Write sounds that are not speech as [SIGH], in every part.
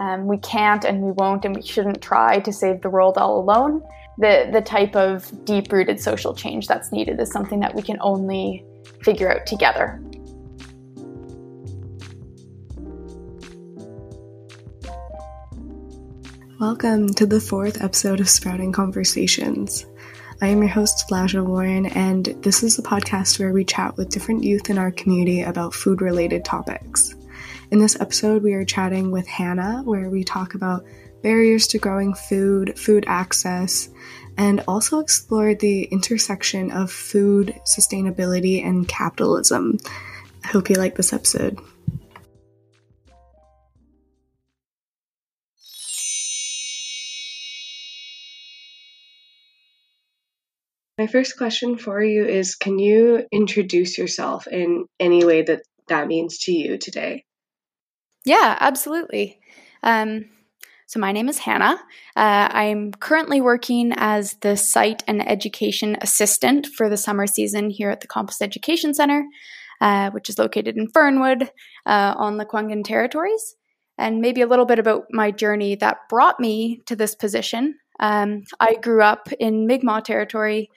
um, we can't and we won't and we shouldn't try to save the world all alone. The, the type of deep rooted social change that's needed is something that we can only figure out together. Welcome to the fourth episode of Sprouting Conversations. I am your host, Laja Warren, and this is the podcast where we chat with different youth in our community about food related topics. In this episode, we are chatting with Hannah, where we talk about barriers to growing food, food access, and also explore the intersection of food, sustainability, and capitalism. I hope you like this episode. My first question for you is Can you introduce yourself in any way that that means to you today? Yeah, absolutely. Um, so, my name is Hannah. Uh, I'm currently working as the site and education assistant for the summer season here at the Compost Education Center, uh, which is located in Fernwood uh, on the Lekwungen territories. And maybe a little bit about my journey that brought me to this position. Um, I grew up in Mi'kmaq territory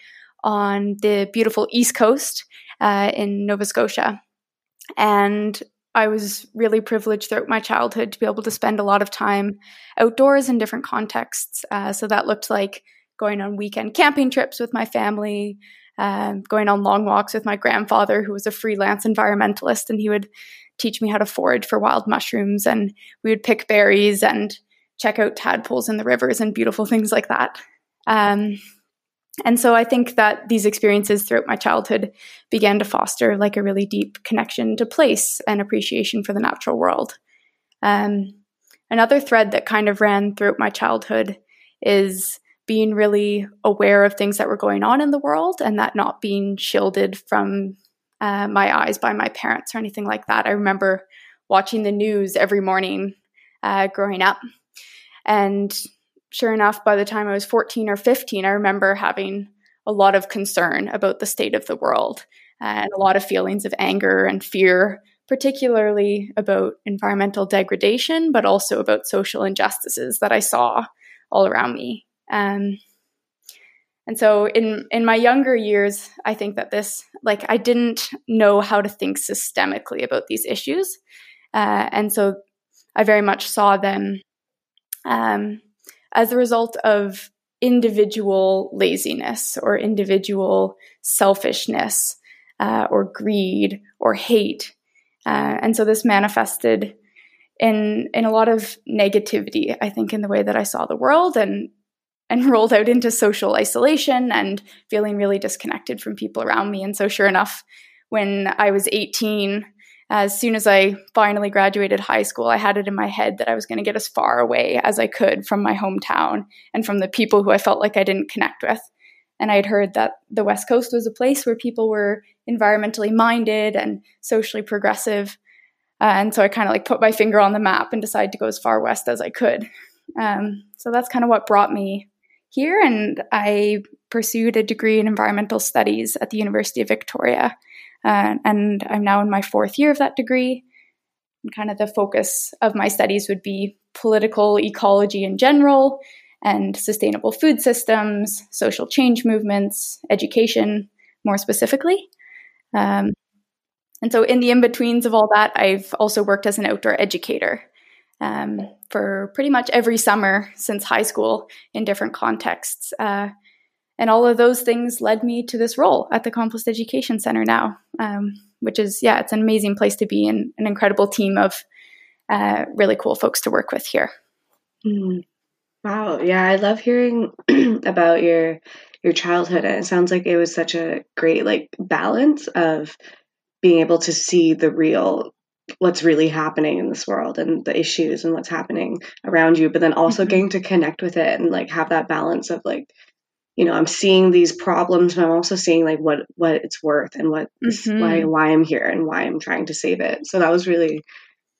on the beautiful East Coast uh, in Nova Scotia. And I was really privileged throughout my childhood to be able to spend a lot of time outdoors in different contexts. Uh, so that looked like going on weekend camping trips with my family, uh, going on long walks with my grandfather, who was a freelance environmentalist, and he would teach me how to forage for wild mushrooms. And we would pick berries and check out tadpoles in the rivers and beautiful things like that. Um, and so I think that these experiences throughout my childhood began to foster like a really deep connection to place and appreciation for the natural world. Um, another thread that kind of ran throughout my childhood is being really aware of things that were going on in the world and that not being shielded from uh, my eyes by my parents or anything like that. I remember watching the news every morning uh, growing up and sure enough, by the time I was 14 or 15, I remember having a lot of concern about the state of the world and a lot of feelings of anger and fear, particularly about environmental degradation, but also about social injustices that I saw all around me. Um, and so in in my younger years, I think that this like I didn't know how to think systemically about these issues, uh, and so I very much saw them um, as a result of individual laziness or individual selfishness uh, or greed or hate. Uh, and so this manifested in in a lot of negativity, I think, in the way that I saw the world and and [LAUGHS] rolled out into social isolation and feeling really disconnected from people around me. And so sure enough, when I was 18, as soon as I finally graduated high school, I had it in my head that I was going to get as far away as I could from my hometown and from the people who I felt like I didn't connect with. And I'd heard that the West Coast was a place where people were environmentally minded and socially progressive. Uh, and so I kind of like put my finger on the map and decided to go as far west as I could. Um, so that's kind of what brought me here. And I pursued a degree in environmental studies at the University of Victoria. Uh, and I'm now in my fourth year of that degree. And kind of the focus of my studies would be political ecology in general and sustainable food systems, social change movements, education more specifically. Um, and so, in the in betweens of all that, I've also worked as an outdoor educator um, for pretty much every summer since high school in different contexts. Uh, and all of those things led me to this role at the Compost Education Center now, um, which is, yeah, it's an amazing place to be and an incredible team of uh, really cool folks to work with here. Mm. Wow. Yeah, I love hearing [CLEARS THROAT] about your your childhood and it sounds like it was such a great like balance of being able to see the real what's really happening in this world and the issues and what's happening around you but then also mm-hmm. getting to connect with it and like have that balance of like you know i'm seeing these problems but i'm also seeing like what what it's worth and what mm-hmm. why why i'm here and why i'm trying to save it. So that was really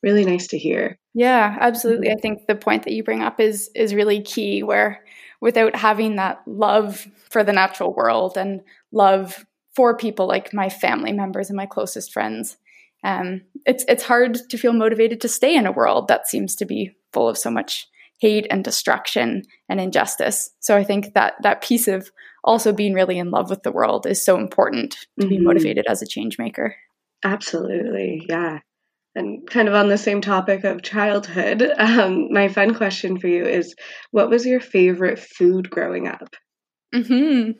really nice to hear. Yeah absolutely. I think the point that you bring up is is really key where without having that love for the natural world and love for people like my family members and my closest friends um, it's it's hard to feel motivated to stay in a world that seems to be full of so much hate and destruction and injustice. So I think that that piece of also being really in love with the world is so important to mm-hmm. be motivated as a change maker. Absolutely. Yeah. And kind of on the same topic of childhood, [LAUGHS] um, my fun question for you is what was your favorite food growing up? Hmm.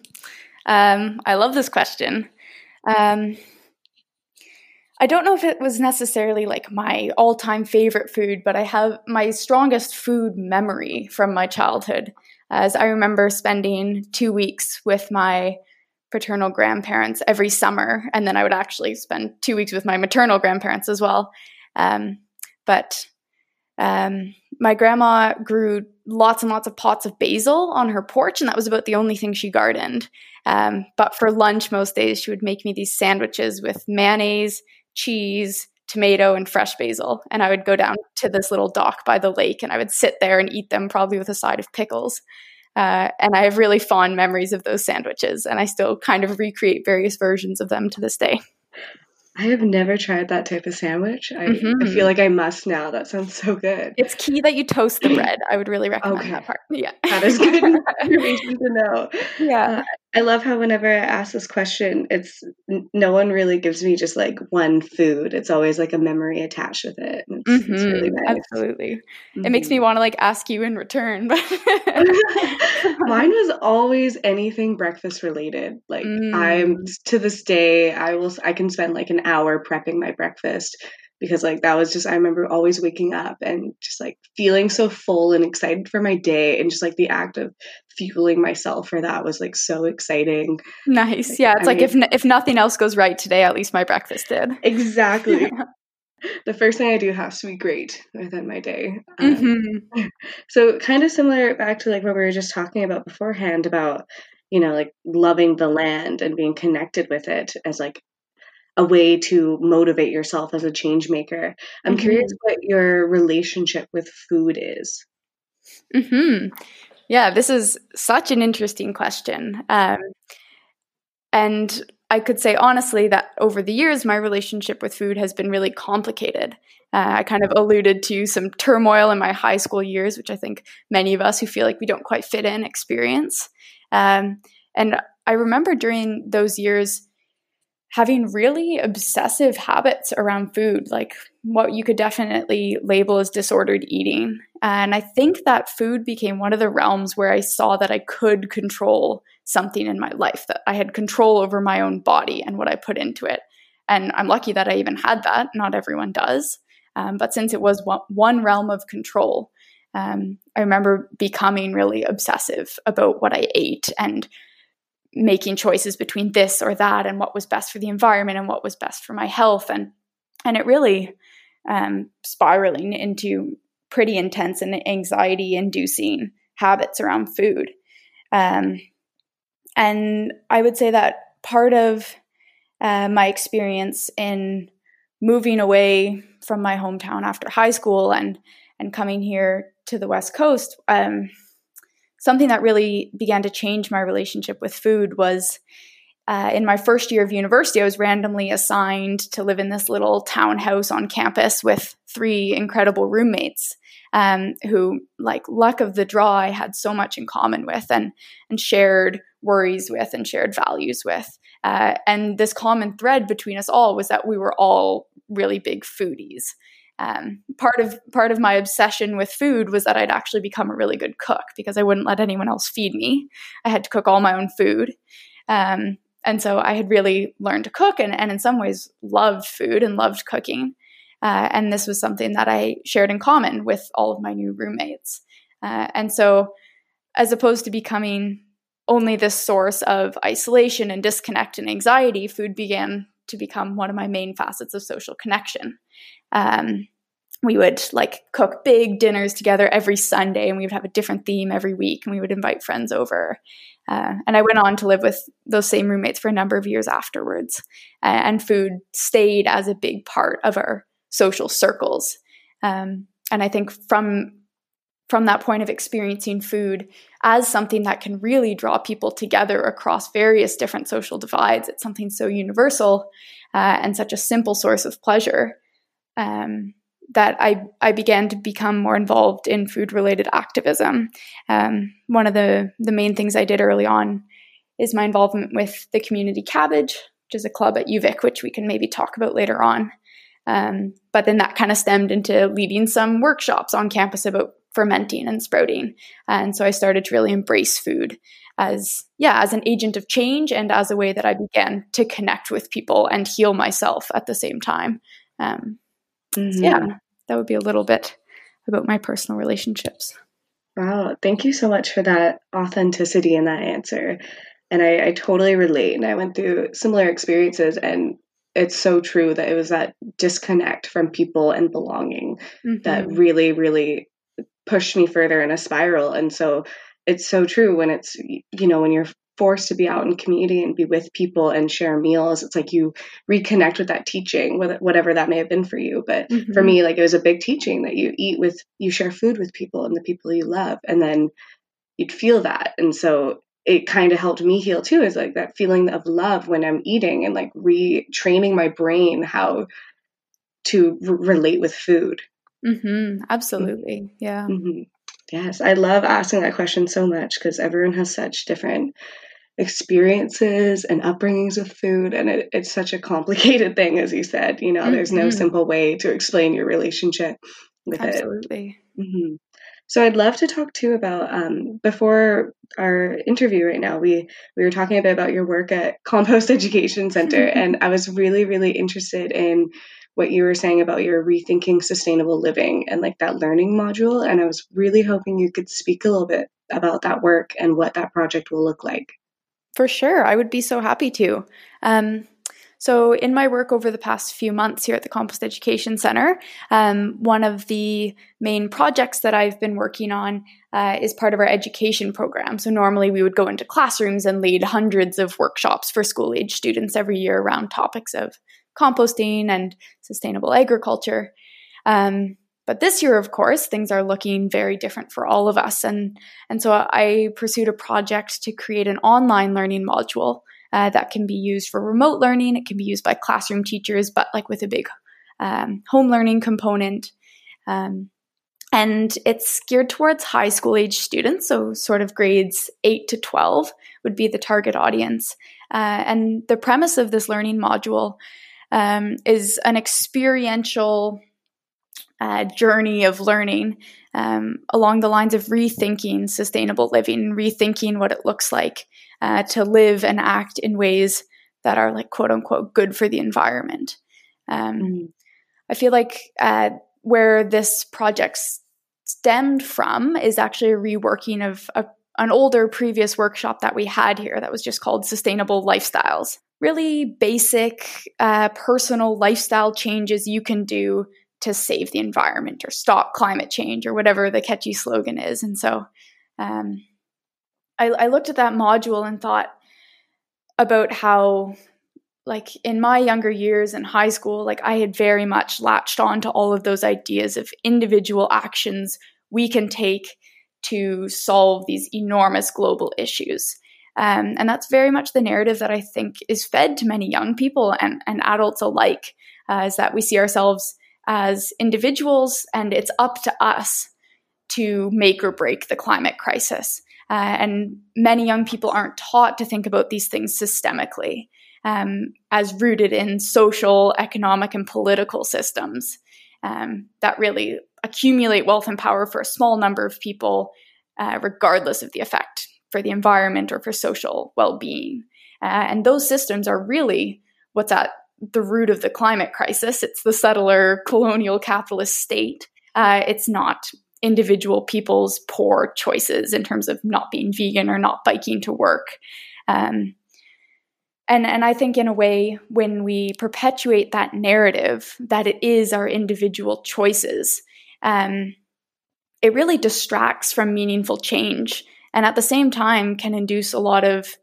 Um, I love this question. Um, I don't know if it was necessarily like my all time favorite food, but I have my strongest food memory from my childhood. As I remember spending two weeks with my paternal grandparents every summer, and then I would actually spend two weeks with my maternal grandparents as well. Um, but um, my grandma grew lots and lots of pots of basil on her porch, and that was about the only thing she gardened. Um, but for lunch, most days, she would make me these sandwiches with mayonnaise, cheese, tomato, and fresh basil. And I would go down to this little dock by the lake and I would sit there and eat them, probably with a side of pickles. Uh, and I have really fond memories of those sandwiches, and I still kind of recreate various versions of them to this day. I have never tried that type of sandwich. I, mm-hmm. I, feel like I must now. That sounds so good. It's key that you toast the bread. I would really recommend okay. that part. [LAUGHS] Yeah. That is good [LAUGHS] information to know. Yeah. Uh, I love how whenever I ask this question, it's no one really gives me just like one food. It's always like a memory attached with it. It's, mm-hmm. it's, really nice. Absolutely. Mm-hmm. It makes me mm-hmm. want to like ask you in return. [LAUGHS] Mine was always anything breakfast related. Like mm. I'm to this day, I will I can spend like an hour prepping my breakfast because like that was just I remember always waking up and just like feeling so full and excited for my day and just like the act of fueling myself for that was like so exciting. Nice. Like, yeah, it's I like mean, if if nothing else goes right today, at least my breakfast did. Exactly. [LAUGHS] the first thing I do has to be great within my day. Um, mm-hmm. So kind of similar back to like what we were just talking about beforehand about you know like loving the land and being connected with it as like a way to motivate yourself as a change maker. I'm mm-hmm. curious what your relationship with food is. Hmm. Yeah, this is such an interesting question, um, and I could say honestly that over the years, my relationship with food has been really complicated. Uh, I kind of alluded to some turmoil in my high school years, which I think many of us who feel like we don't quite fit in experience. Um, and I remember during those years having really obsessive habits around food, like what you could definitely label as disordered eating. And I think that food became one of the realms where I saw that I could control something in my life, that I had control over my own body and what I put into it. And I'm lucky that I even had that. Not everyone does. Um, but since it was one realm of control, um, I remember becoming really obsessive about what I ate and making choices between this or that and what was best for the environment and what was best for my health. And and it really um, spiraling into pretty intense and anxiety inducing habits around food. Um, and i would say that part of uh, my experience in moving away from my hometown after high school and and coming here to the west coast um, something that really began to change my relationship with food was uh, in my first year of university, I was randomly assigned to live in this little townhouse on campus with three incredible roommates. Um, who, like luck of the draw, I had so much in common with and and shared worries with and shared values with. Uh, and this common thread between us all was that we were all really big foodies. Um, part of part of my obsession with food was that I'd actually become a really good cook because I wouldn't let anyone else feed me. I had to cook all my own food, um, and so I had really learned to cook and, and in some ways loved food and loved cooking. Uh, and this was something that I shared in common with all of my new roommates. Uh, and so, as opposed to becoming only this source of isolation and disconnect and anxiety, food began to become one of my main facets of social connection. Um, we would like cook big dinners together every Sunday, and we would have a different theme every week, and we would invite friends over. Uh, and I went on to live with those same roommates for a number of years afterwards. And food stayed as a big part of our social circles. Um, and I think from from that point of experiencing food as something that can really draw people together across various different social divides, it's something so universal uh, and such a simple source of pleasure. Um, that I, I began to become more involved in food related activism. Um, one of the, the main things I did early on is my involvement with the Community Cabbage, which is a club at UVic, which we can maybe talk about later on. Um, but then that kind of stemmed into leading some workshops on campus about fermenting and sprouting. And so I started to really embrace food as, yeah, as an agent of change and as a way that I began to connect with people and heal myself at the same time. Um, mm-hmm. so yeah, that would be a little bit about my personal relationships. Wow, thank you so much for that authenticity in that answer. And I, I totally relate. And I went through similar experiences, and it's so true that it was that disconnect from people and belonging mm-hmm. that really, really pushed me further in a spiral. And so it's so true when it's, you know, when you're forced to be out in community and be with people and share meals. It's like you reconnect with that teaching whatever that may have been for you. But mm-hmm. for me like it was a big teaching that you eat with you share food with people and the people you love and then you'd feel that. And so it kind of helped me heal too is like that feeling of love when i'm eating and like retraining my brain how to r- relate with food. Mm-hmm. absolutely. Yeah. Mm-hmm. yes. I love asking that question so much because everyone has such different experiences and upbringings with food and it, it's such a complicated [LAUGHS] thing as you said you know mm-hmm. there's no mm-hmm. simple way to explain your relationship with absolutely. it absolutely so I'd love to talk too about um, before our interview right now. We we were talking a bit about your work at Compost [LAUGHS] Education Center, [LAUGHS] and I was really really interested in what you were saying about your rethinking sustainable living and like that learning module. And I was really hoping you could speak a little bit about that work and what that project will look like. For sure, I would be so happy to. Um, so, in my work over the past few months here at the Compost Education Center, um, one of the main projects that I've been working on uh, is part of our education program. So, normally we would go into classrooms and lead hundreds of workshops for school age students every year around topics of composting and sustainable agriculture. Um, but this year, of course, things are looking very different for all of us. And, and so I pursued a project to create an online learning module uh, that can be used for remote learning. It can be used by classroom teachers, but like with a big um, home learning component. Um, and it's geared towards high school age students, so sort of grades 8 to 12 would be the target audience. Uh, and the premise of this learning module um, is an experiential uh, journey of learning um, along the lines of rethinking sustainable living, rethinking what it looks like uh, to live and act in ways that are like quote unquote good for the environment. Um, mm. I feel like uh, where this project stemmed from is actually a reworking of a, an older previous workshop that we had here that was just called Sustainable Lifestyles. Really basic uh, personal lifestyle changes you can do to save the environment or stop climate change or whatever the catchy slogan is. And so um, I, I looked at that module and thought about how like in my younger years in high school like i had very much latched on to all of those ideas of individual actions we can take to solve these enormous global issues um, and that's very much the narrative that i think is fed to many young people and, and adults alike uh, is that we see ourselves as individuals and it's up to us to make or break the climate crisis uh, and many young people aren't taught to think about these things systemically um, as rooted in social, economic, and political systems um, that really accumulate wealth and power for a small number of people, uh, regardless of the effect for the environment or for social well being. Uh, and those systems are really what's at the root of the climate crisis. It's the settler colonial capitalist state. Uh, it's not individual people's poor choices in terms of not being vegan or not biking to work. Um, and and I think in a way when we perpetuate that narrative that it is our individual choices, um, it really distracts from meaningful change, and at the same time can induce a lot of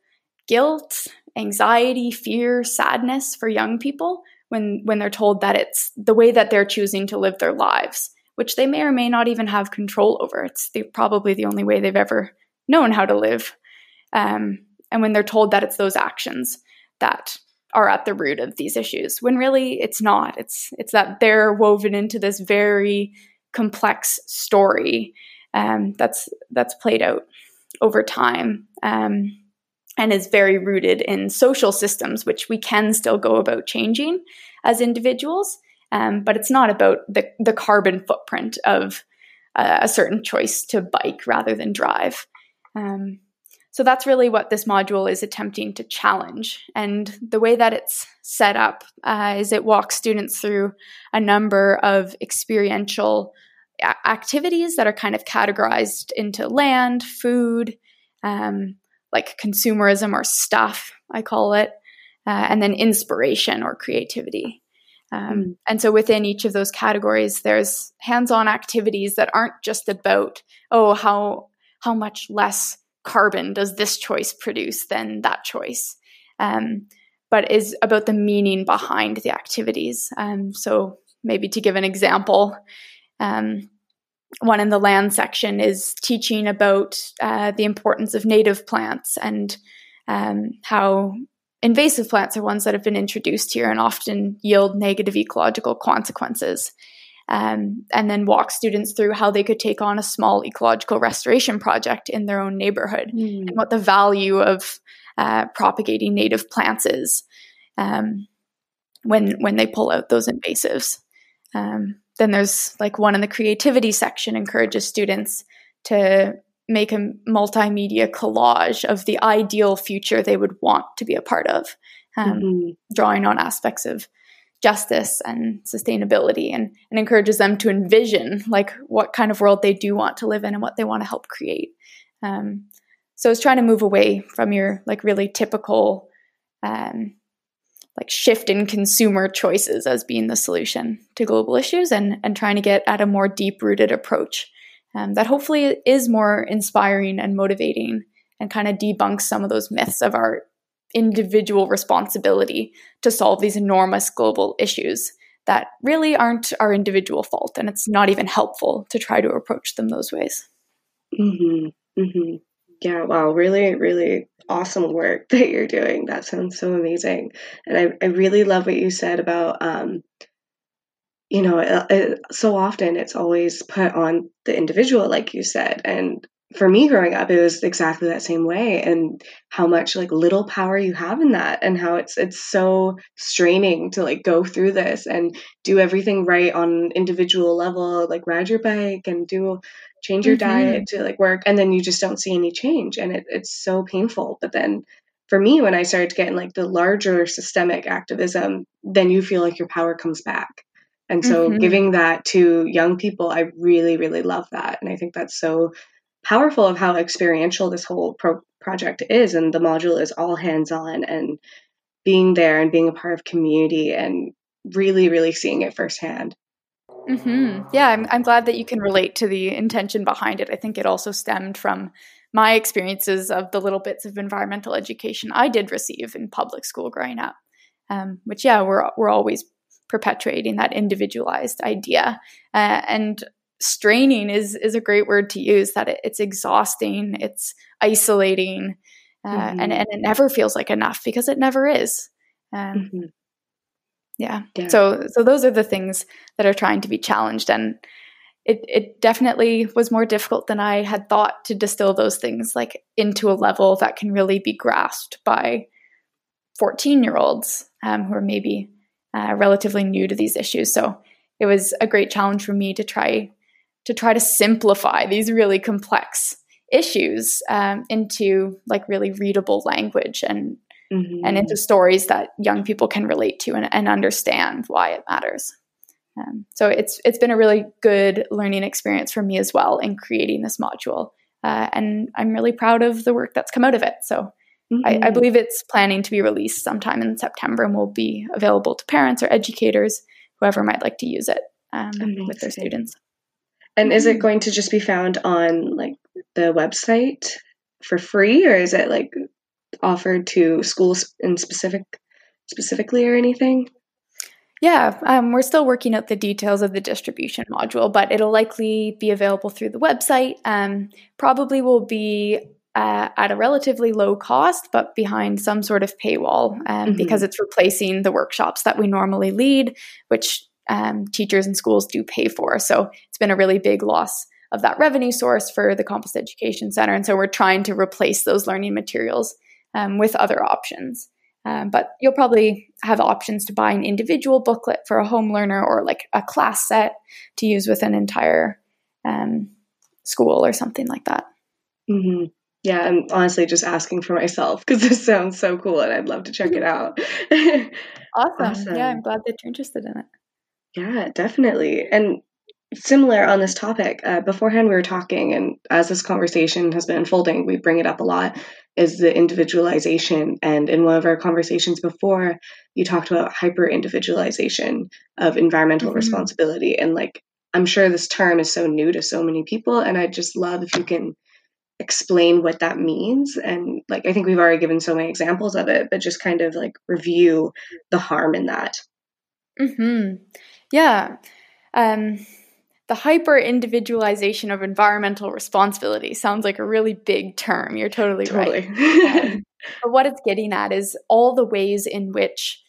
guilt, anxiety, fear, sadness for young people when when they're told that it's the way that they're choosing to live their lives which they may or may not even have control over. It's the, probably the only way they've ever known how to live. Um, and when they're told that it's those actions that are at the root of these issues when really it's not it's it's that they're woven into this very complex story um, that's that's played out over time um, and is very rooted in social systems which we can still go about changing as individuals um, but it's not about the, the carbon footprint of uh, a certain choice to bike rather than drive um, so that's really what this module is attempting to challenge. And the way that it's set up uh, is it walks students through a number of experiential activities that are kind of categorized into land, food, um, like consumerism or stuff, I call it, uh, and then inspiration or creativity. Um, mm. And so within each of those categories, there's hands-on activities that aren't just about oh how how much less carbon does this choice produce than that choice, um, but is about the meaning behind the activities. Um, so, maybe to give an example, um, one in the land section is teaching about uh, the importance of native plants and um, how invasive plants are ones that have been introduced here and often yield negative ecological consequences um, and then walk students through how they could take on a small ecological restoration project in their own neighborhood mm. and what the value of uh, propagating native plants is um, when when they pull out those invasives. Um, then there's like one in the creativity section encourages students to make a multimedia collage of the ideal future they would want to be a part of, um, mm-hmm. drawing on aspects of justice and sustainability and, and encourages them to envision like what kind of world they do want to live in and what they want to help create um, so it's trying to move away from your like really typical um, like shift in consumer choices as being the solution to global issues and and trying to get at a more deep rooted approach um, that hopefully is more inspiring and motivating and kind of debunks some of those myths of our individual responsibility to solve these enormous global issues that really aren't our individual fault. And it's not even helpful to try to approach them those ways. Mm-hmm. Mm-hmm. Yeah, wow, really, really awesome work [LAUGHS] that you're doing. That sounds so amazing. And I, I really love what you said about, um, you know, it, it, so often it's always put on the individual, like you said. And for me growing up it was exactly that same way and how much like little power you have in that and how it's it's so straining to like go through this and do everything right on individual level like ride your bike and do change your mm-hmm. diet to like work and then you just don't see any change and it, it's so painful but then for me when i started to get in like the larger systemic activism then you feel like your power comes back and so mm-hmm. giving that to young people i really really love that and i think that's so powerful of how experiential this whole pro- project is and the module is all hands on and being there and being a part of community and really really seeing it firsthand mm-hmm. yeah I'm, I'm glad that you can relate to the intention behind it i think it also stemmed from my experiences of the little bits of environmental education i did receive in public school growing up um, which yeah we're, we're always perpetuating that individualized idea uh, and straining is is a great word to use that it, it's exhausting it's isolating uh, mm-hmm. and, and it never feels like enough because it never is um, mm-hmm. Yeah. yeah so so those are the things that are trying to be challenged and it, it definitely was more difficult than I had thought to distill those things like into a level that can really be grasped by 14 year olds um, who are maybe uh, relatively new to these issues. So it was a great challenge for me to try to try to simplify these really complex issues um, into like really readable language and mm-hmm. and into stories that young people can relate to and, and understand why it matters. Um, so it's it's been a really good learning experience for me as well in creating this module, uh, and I'm really proud of the work that's come out of it. So. Mm-hmm. I, I mm-hmm. believe it's planning to be released sometime in September and will be available to parents or educators, whoever might like to use it um, with their students. And is it mm. going to just be found on like the website for free, or is it like offered to schools in specific specifically or anything? Yeah, um, we're still working out the details of the distribution module, but it'll likely be available through the website. Um, probably will be uh, at a relatively low cost, but behind some sort of paywall um, mm-hmm. because it's replacing the workshops that we normally lead, which um, teachers and schools do pay for. So it's been a really big loss of that revenue source for the Compost Education Center. And so we're trying to replace those learning materials um, with other options. Um, but you'll probably have options to buy an individual booklet for a home learner or like a class set to use with an entire um, school or something like that. Mm-hmm. Yeah, I'm honestly just asking for myself because this sounds so cool and I'd love to check it out. awesome. [LAUGHS] awesome. Yeah, I'm glad that you're interested in it. Yeah, definitely. And similar on this topic, uh, beforehand we were talking, and as this conversation has been unfolding, we bring it up a lot is the individualization. And in one of our conversations before, you talked about hyper individualization of environmental mm-hmm. responsibility. And like, I'm sure this term is so new to so many people. And I'd just love if you can explain what that means and like i think we've already given so many examples of it but just kind of like review the harm in that hmm yeah um the hyper individualization of environmental responsibility sounds like a really big term you're totally, totally. right um, [LAUGHS] but what it's getting at is all the ways in which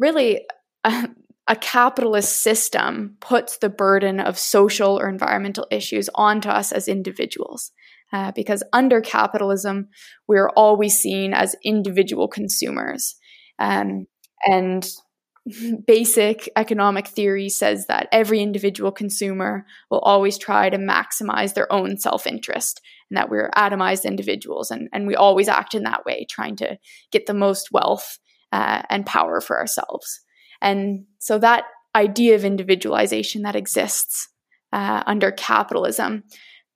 really a, a capitalist system puts the burden of social or environmental issues onto us as individuals uh, because under capitalism, we're always seen as individual consumers. Um, and basic economic theory says that every individual consumer will always try to maximize their own self interest and that we're atomized individuals. And, and we always act in that way, trying to get the most wealth uh, and power for ourselves. And so that idea of individualization that exists uh, under capitalism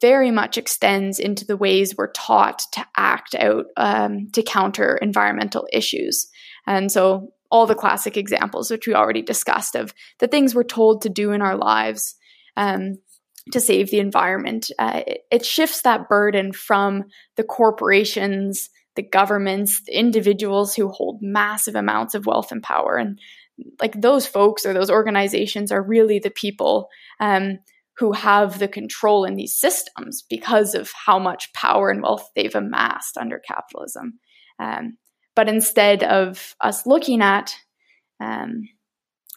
very much extends into the ways we're taught to act out um, to counter environmental issues. And so, all the classic examples, which we already discussed, of the things we're told to do in our lives um, to save the environment, uh, it, it shifts that burden from the corporations, the governments, the individuals who hold massive amounts of wealth and power. And like those folks or those organizations are really the people um, who have the control in these systems because of how much power and wealth they've amassed under capitalism. Um, but instead of us looking at um,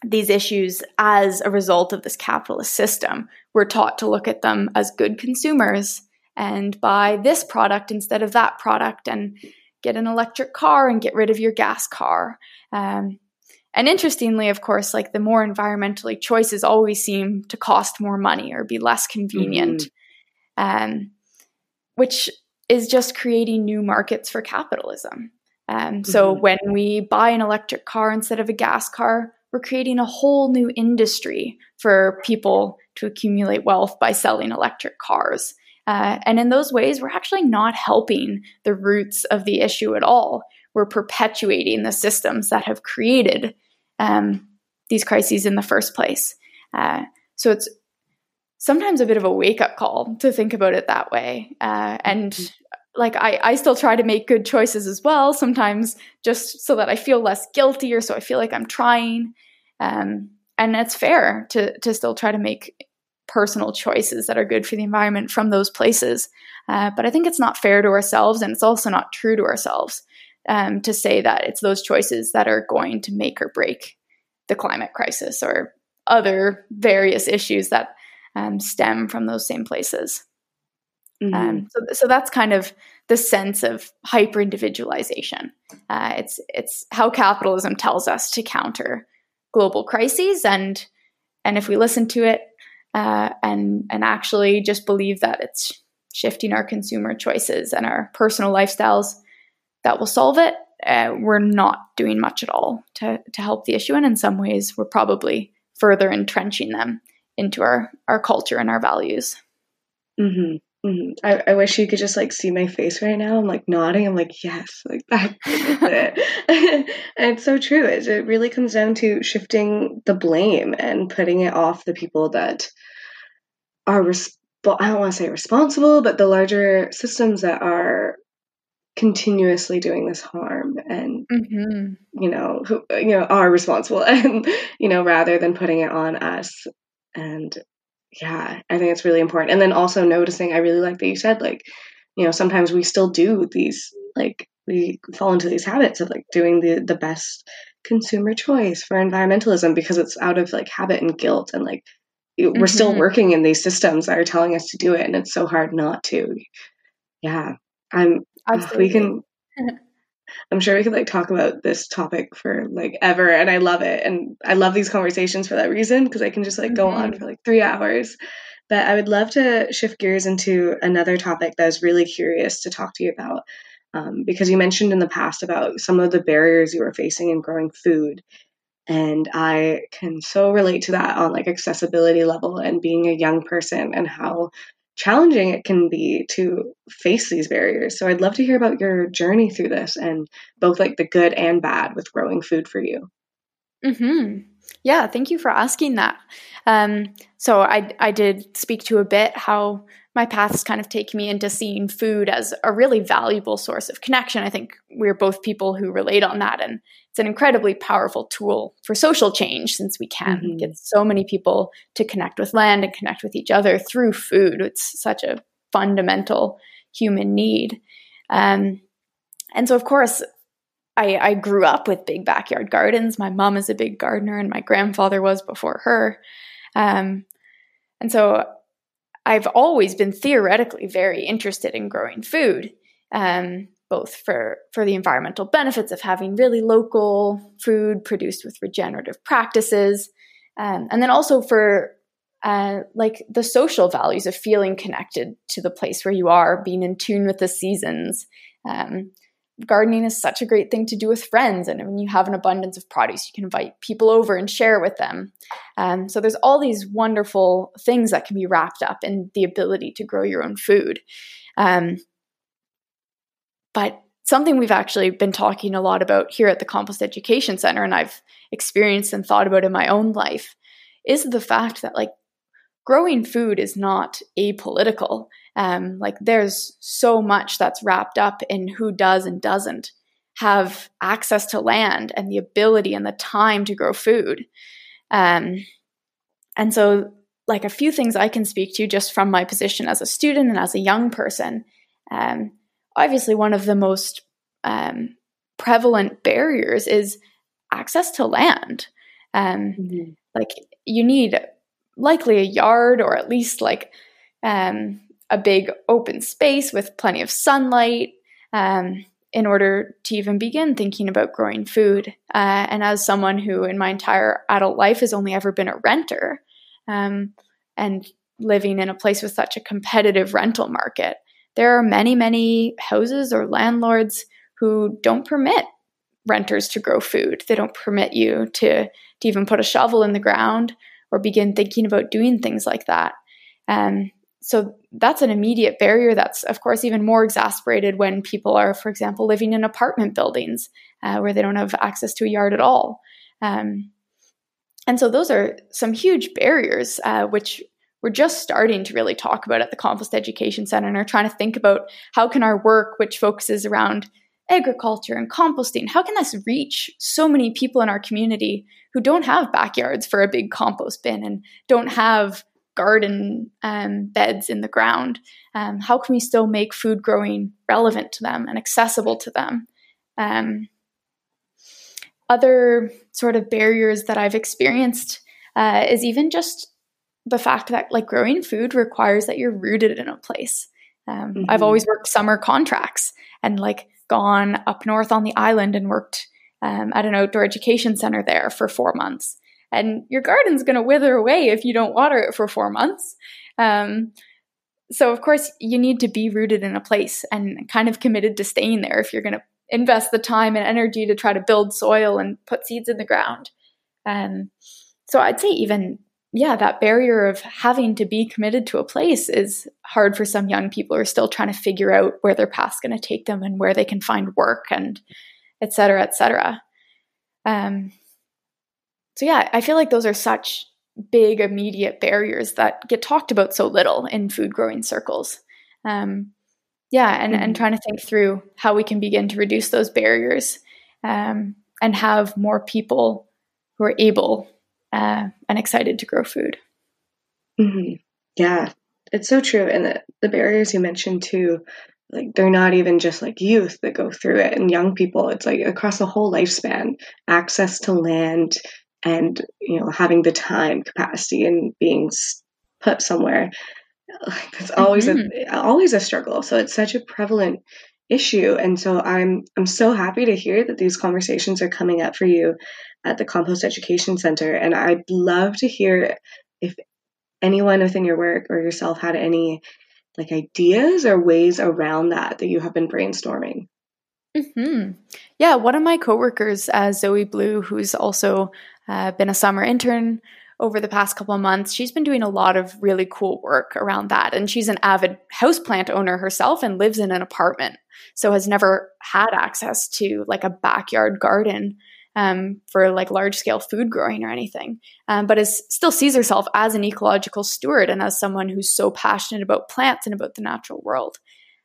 these issues as a result of this capitalist system, we're taught to look at them as good consumers and buy this product instead of that product and get an electric car and get rid of your gas car. Um, and interestingly, of course, like the more environmentally choices always seem to cost more money or be less convenient, mm-hmm. um, which is just creating new markets for capitalism. Um, mm-hmm. So when we buy an electric car instead of a gas car, we're creating a whole new industry for people to accumulate wealth by selling electric cars. Uh, and in those ways, we're actually not helping the roots of the issue at all we're perpetuating the systems that have created um, these crises in the first place. Uh, so it's sometimes a bit of a wake up call to think about it that way. Uh, and mm-hmm. Like I, I still try to make good choices as well, sometimes just so that I feel less guilty or so I feel like I'm trying. Um, and it's fair to to still try to make personal choices that are good for the environment from those places. Uh, but I think it's not fair to ourselves, and it's also not true to ourselves um, to say that it's those choices that are going to make or break the climate crisis or other various issues that um, stem from those same places. Mm-hmm. Um, so, so that's kind of the sense of hyper individualization. Uh, it's it's how capitalism tells us to counter global crises, and and if we listen to it uh, and and actually just believe that it's shifting our consumer choices and our personal lifestyles that will solve it, uh, we're not doing much at all to, to help the issue. And in some ways, we're probably further entrenching them into our, our culture and our values. Mm-hmm. Mm-hmm. I, I wish you could just like see my face right now. I'm like nodding. I'm like, yes, like that's it. and it's so true. It, it really comes down to shifting the blame and putting it off the people that are, resp- I don't want to say responsible, but the larger systems that are continuously doing this harm and mm-hmm. you know who you know are responsible [LAUGHS] and you know rather than putting it on us and yeah i think it's really important and then also noticing i really like that you said like you know sometimes we still do these like we fall into these habits of like doing the the best consumer choice for environmentalism because it's out of like habit and guilt and like we're mm-hmm. still working in these systems that are telling us to do it and it's so hard not to yeah i'm Absolutely. we can [LAUGHS] i'm sure we could like talk about this topic for like ever and i love it and i love these conversations for that reason because i can just like go on mm-hmm. for like three hours but i would love to shift gears into another topic that i was really curious to talk to you about um, because you mentioned in the past about some of the barriers you were facing in growing food and i can so relate to that on like accessibility level and being a young person and how challenging it can be to face these barriers. So I'd love to hear about your journey through this and both like the good and bad with growing food for you. Hmm. Yeah. Thank you for asking that. Um, so I I did speak to a bit how my paths kind of take me into seeing food as a really valuable source of connection. I think we're both people who relate on that, and it's an incredibly powerful tool for social change since we can mm-hmm. get so many people to connect with land and connect with each other through food. It's such a fundamental human need. Um, and so, of course, I, I, grew up with big backyard gardens. My mom is a big gardener, and my grandfather was before her. Um, and so I've always been theoretically very interested in growing food. Um, both for for the environmental benefits of having really local food produced with regenerative practices, um, and then also for uh, like the social values of feeling connected to the place where you are, being in tune with the seasons. Um, gardening is such a great thing to do with friends, and when you have an abundance of produce, you can invite people over and share with them. Um, so there's all these wonderful things that can be wrapped up in the ability to grow your own food. Um, but something we've actually been talking a lot about here at the Compost Education Center, and I've experienced and thought about in my own life, is the fact that like growing food is not apolitical. Um, like there's so much that's wrapped up in who does and doesn't have access to land and the ability and the time to grow food. Um, and so, like a few things I can speak to just from my position as a student and as a young person. Um, obviously one of the most um, prevalent barriers is access to land. Um, mm-hmm. Like you need likely a yard or at least like um, a big open space with plenty of sunlight um, in order to even begin thinking about growing food. Uh, and as someone who in my entire adult life has only ever been a renter um, and living in a place with such a competitive rental market, there are many, many houses or landlords who don't permit renters to grow food. They don't permit you to, to even put a shovel in the ground or begin thinking about doing things like that. Um, so that's an immediate barrier that's, of course, even more exasperated when people are, for example, living in apartment buildings uh, where they don't have access to a yard at all. Um, and so those are some huge barriers, uh, which we're just starting to really talk about at the Compost Education Center and are trying to think about how can our work, which focuses around agriculture and composting, how can this reach so many people in our community who don't have backyards for a big compost bin and don't have garden um, beds in the ground? Um, how can we still make food growing relevant to them and accessible to them? Um, other sort of barriers that I've experienced uh, is even just the fact that like growing food requires that you're rooted in a place. Um, mm-hmm. I've always worked summer contracts and like gone up north on the island and worked um, at an outdoor education center there for four months. And your garden's going to wither away if you don't water it for four months. Um, so, of course, you need to be rooted in a place and kind of committed to staying there if you're going to invest the time and energy to try to build soil and put seeds in the ground. Um, so, I'd say even yeah, that barrier of having to be committed to a place is hard for some young people who are still trying to figure out where their path's going to take them and where they can find work and et cetera, et cetera. Um, so, yeah, I feel like those are such big immediate barriers that get talked about so little in food growing circles. Um, yeah, and, mm-hmm. and trying to think through how we can begin to reduce those barriers um, and have more people who are able uh, and excited to grow food. Mm-hmm. Yeah, it's so true. And the, the barriers you mentioned too like they're not even just like youth that go through it and young people it's like across the whole lifespan access to land and you know having the time capacity and being put somewhere it's always mm-hmm. a always a struggle. So it's such a prevalent issue. And so i'm i'm so happy to hear that these conversations are coming up for you at the compost education center. And i'd love to hear if anyone within your work or yourself had any like ideas or ways around that that you have been brainstorming. Hmm Yeah, one of my coworkers, uh, Zoe Blue, who's also uh, been a summer intern over the past couple of months, she's been doing a lot of really cool work around that. And she's an avid houseplant owner herself and lives in an apartment, so has never had access to like a backyard garden um, for like large scale food growing or anything, um, but is still sees herself as an ecological steward and as someone who's so passionate about plants and about the natural world.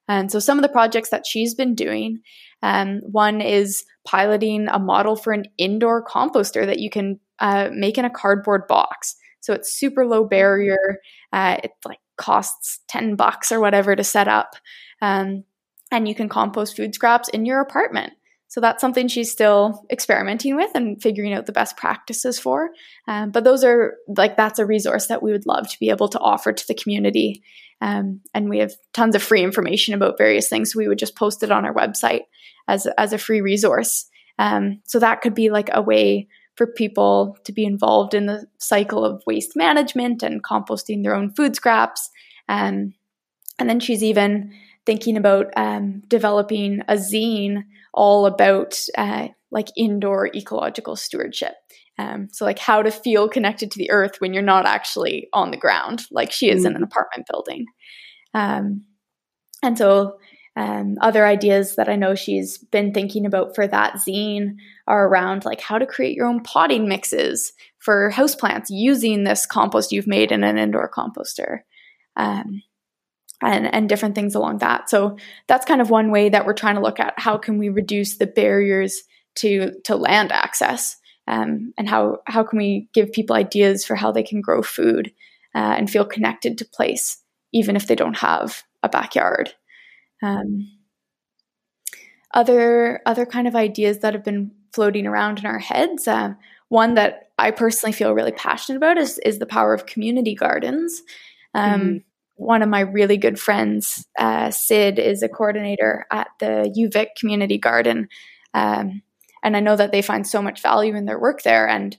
And so some of the projects that she's been doing, um, one is piloting a model for an indoor composter that you can uh, make in a cardboard box. So it's super low barrier. Uh, it like costs 10 bucks or whatever to set up. Um, and you can compost food scraps in your apartment. So that's something she's still experimenting with and figuring out the best practices for. Um, but those are like, that's a resource that we would love to be able to offer to the community. Um, and we have tons of free information about various things. So we would just post it on our website as, as a free resource. Um, so that could be like a way for people to be involved in the cycle of waste management and composting their own food scraps. Um, and then she's even thinking about um, developing a zine all about uh, like indoor ecological stewardship. Um, so, like how to feel connected to the earth when you're not actually on the ground, like she is mm. in an apartment building. Um, and so, um, other ideas that I know she's been thinking about for that zine are around like how to create your own potting mixes for houseplants using this compost you've made in an indoor composter. Um, and, and different things along that. So that's kind of one way that we're trying to look at how can we reduce the barriers to to land access, um, and how how can we give people ideas for how they can grow food uh, and feel connected to place, even if they don't have a backyard. Um, other other kind of ideas that have been floating around in our heads. Uh, one that I personally feel really passionate about is is the power of community gardens. Um, mm one of my really good friends, uh, Sid, is a coordinator at the UVic Community Garden. Um, and I know that they find so much value in their work there. And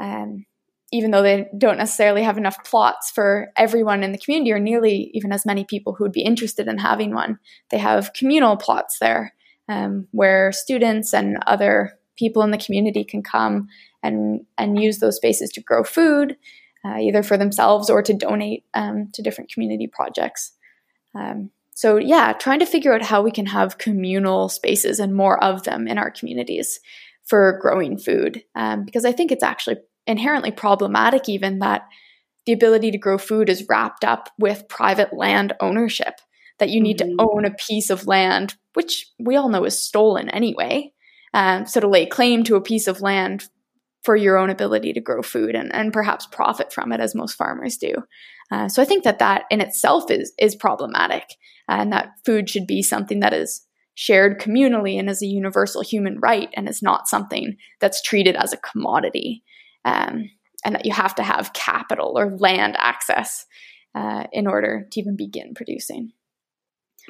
um, even though they don't necessarily have enough plots for everyone in the community, or nearly even as many people who would be interested in having one, they have communal plots there um, where students and other people in the community can come and, and use those spaces to grow food uh, either for themselves or to donate um, to different community projects. Um, so, yeah, trying to figure out how we can have communal spaces and more of them in our communities for growing food. Um, because I think it's actually inherently problematic, even that the ability to grow food is wrapped up with private land ownership, that you need mm-hmm. to own a piece of land, which we all know is stolen anyway. Um, so, to lay claim to a piece of land for your own ability to grow food and, and perhaps profit from it as most farmers do. Uh, so I think that that in itself is is problematic, and that food should be something that is shared communally and as a universal human right, and is not something that's treated as a commodity, um, and that you have to have capital or land access uh, in order to even begin producing.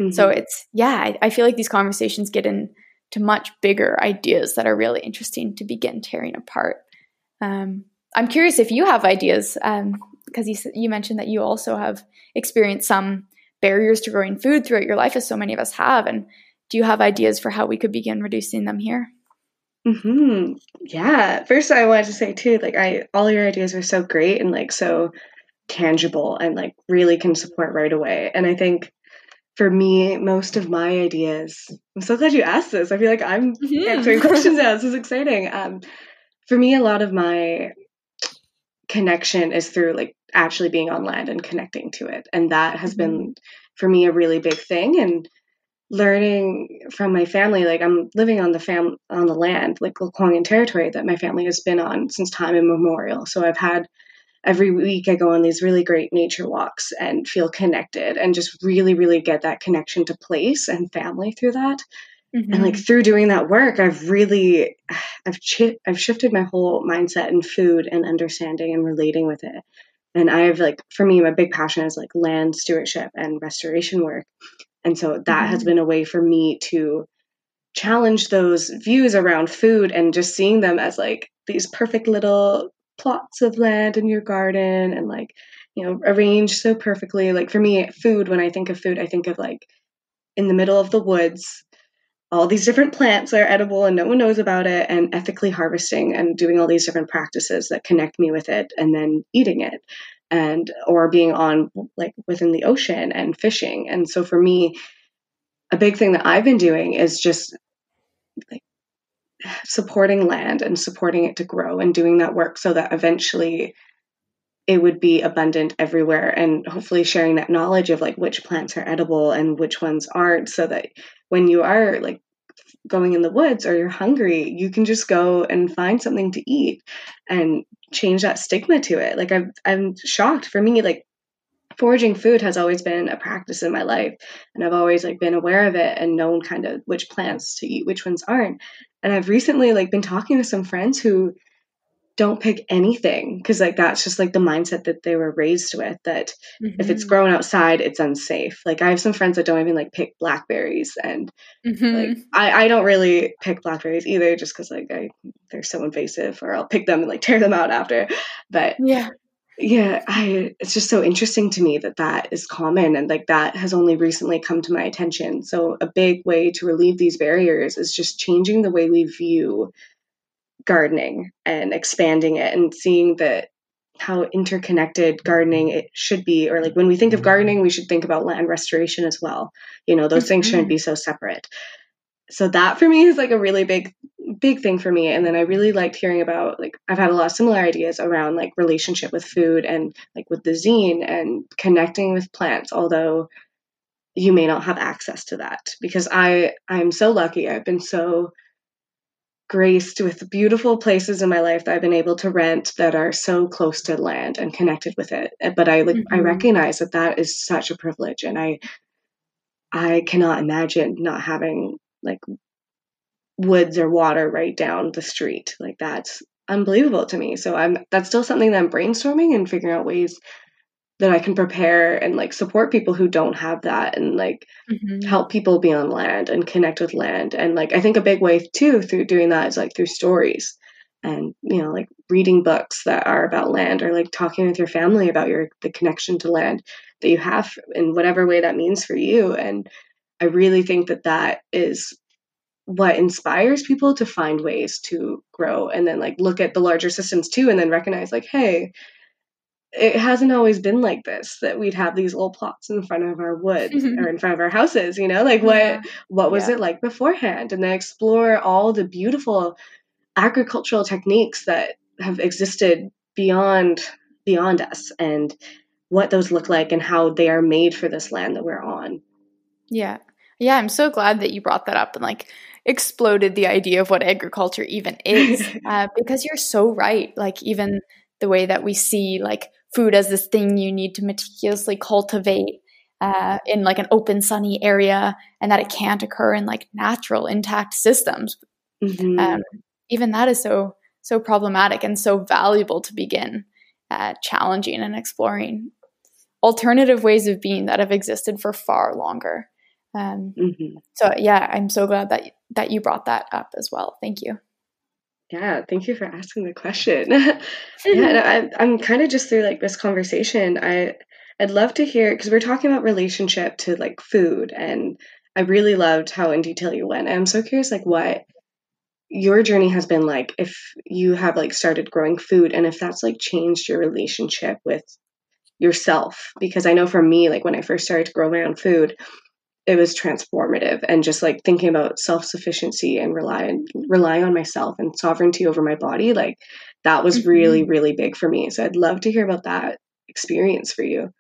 Mm-hmm. So it's yeah, I, I feel like these conversations get into much bigger ideas that are really interesting to begin tearing apart. Um, I'm curious if you have ideas because um, you, you mentioned that you also have experienced some barriers to growing food throughout your life, as so many of us have. And do you have ideas for how we could begin reducing them here? Hmm. Yeah. First, I wanted to say too, like I, all your ideas are so great and like so tangible and like really can support right away. And I think for me, most of my ideas. I'm so glad you asked this. I feel like I'm mm-hmm. answering [LAUGHS] questions now. This is exciting. Um, for me, a lot of my connection is through like actually being on land and connecting to it. And that has mm-hmm. been for me a really big thing. And learning from my family, like I'm living on the fam on the land, like Lekwungen territory that my family has been on since time immemorial. So I've had every week I go on these really great nature walks and feel connected and just really, really get that connection to place and family through that. Mm-hmm. And like mm-hmm. through doing that work, I've really, [SIGHS] I've chi- I've shifted my whole mindset in food and understanding and relating with it. And I've like, for me, my big passion is like land stewardship and restoration work. And so that mm-hmm. has been a way for me to challenge those views around food and just seeing them as like these perfect little plots of land in your garden and like you know arranged so perfectly like for me food when i think of food i think of like in the middle of the woods all these different plants are edible and no one knows about it and ethically harvesting and doing all these different practices that connect me with it and then eating it and or being on like within the ocean and fishing. And so for me a big thing that i've been doing is just like supporting land and supporting it to grow and doing that work so that eventually it would be abundant everywhere and hopefully sharing that knowledge of like which plants are edible and which ones aren't so that when you are like going in the woods or you're hungry you can just go and find something to eat and change that stigma to it. Like i'm i'm shocked. For me like foraging food has always been a practice in my life and i've always like been aware of it and known kind of which plants to eat which ones aren't. And i've recently like been talking to some friends who don't pick anything because like that's just like the mindset that they were raised with that mm-hmm. if it's mm-hmm. grown outside it's unsafe like i have some friends that don't even like pick blackberries and mm-hmm. like I, I don't really pick blackberries either just because like I, they're so invasive or i'll pick them and like [LAUGHS] tear them out after but yeah yeah i it's just so interesting to me that that is common and like that has only recently come to my attention so a big way to relieve these barriers is just changing the way we view gardening and expanding it and seeing that how interconnected gardening it should be or like when we think of gardening we should think about land restoration as well. You know those things shouldn't be so separate. So that for me is like a really big big thing for me. And then i really liked hearing about like i've had a lot of similar ideas around like relationship with food and like with the zine and connecting with plants although you may not have access to that because i i'm so lucky. I've been so graced with beautiful places in my life that I've been able to rent that are so close to land and connected with it. But I like mm-hmm. I recognize that that is such a privilege, and I I cannot imagine not having like woods or water right down the street. Like that's unbelievable to me. So I'm that's still something that I'm brainstorming and figuring out ways that I can prepare and like support people who don't have that and like mm-hmm. help people be on land and connect with land. And like I think a big way too through doing that is like through stories and you know like reading books that are about land or like talking with your family about your the connection to land that you have in whatever way that means for you and i really think that that is what inspires people to find ways to grow and then like look at the larger systems too and then recognize like hey it hasn't always been like this that we'd have these little plots in front of our wood [LAUGHS] or in front of our houses you know like what yeah. what was yeah. it like beforehand and then explore all the beautiful agricultural techniques that have existed beyond beyond us and what those look like and how they are made for this land that we're on yeah yeah i'm so glad that you brought that up and like exploded the idea of what agriculture even is [LAUGHS] uh, because you're so right like even the way that we see like food as this thing you need to meticulously cultivate uh, in like an open sunny area and that it can't occur in like natural intact systems mm-hmm. um, even that is so so problematic and so valuable to begin uh, challenging and exploring alternative ways of being that have existed for far longer um, mm-hmm. so yeah i'm so glad that that you brought that up as well thank you yeah, thank you for asking the question. [LAUGHS] yeah, I, [LAUGHS] I'm kind of just through like this conversation. I I'd love to hear because we're talking about relationship to like food, and I really loved how in detail you went. I'm so curious, like what your journey has been like if you have like started growing food and if that's like changed your relationship with yourself because i know for me like when i first started to grow my own food it was transformative and just like thinking about self-sufficiency and relying relying on myself and sovereignty over my body like that was mm-hmm. really really big for me so i'd love to hear about that experience for you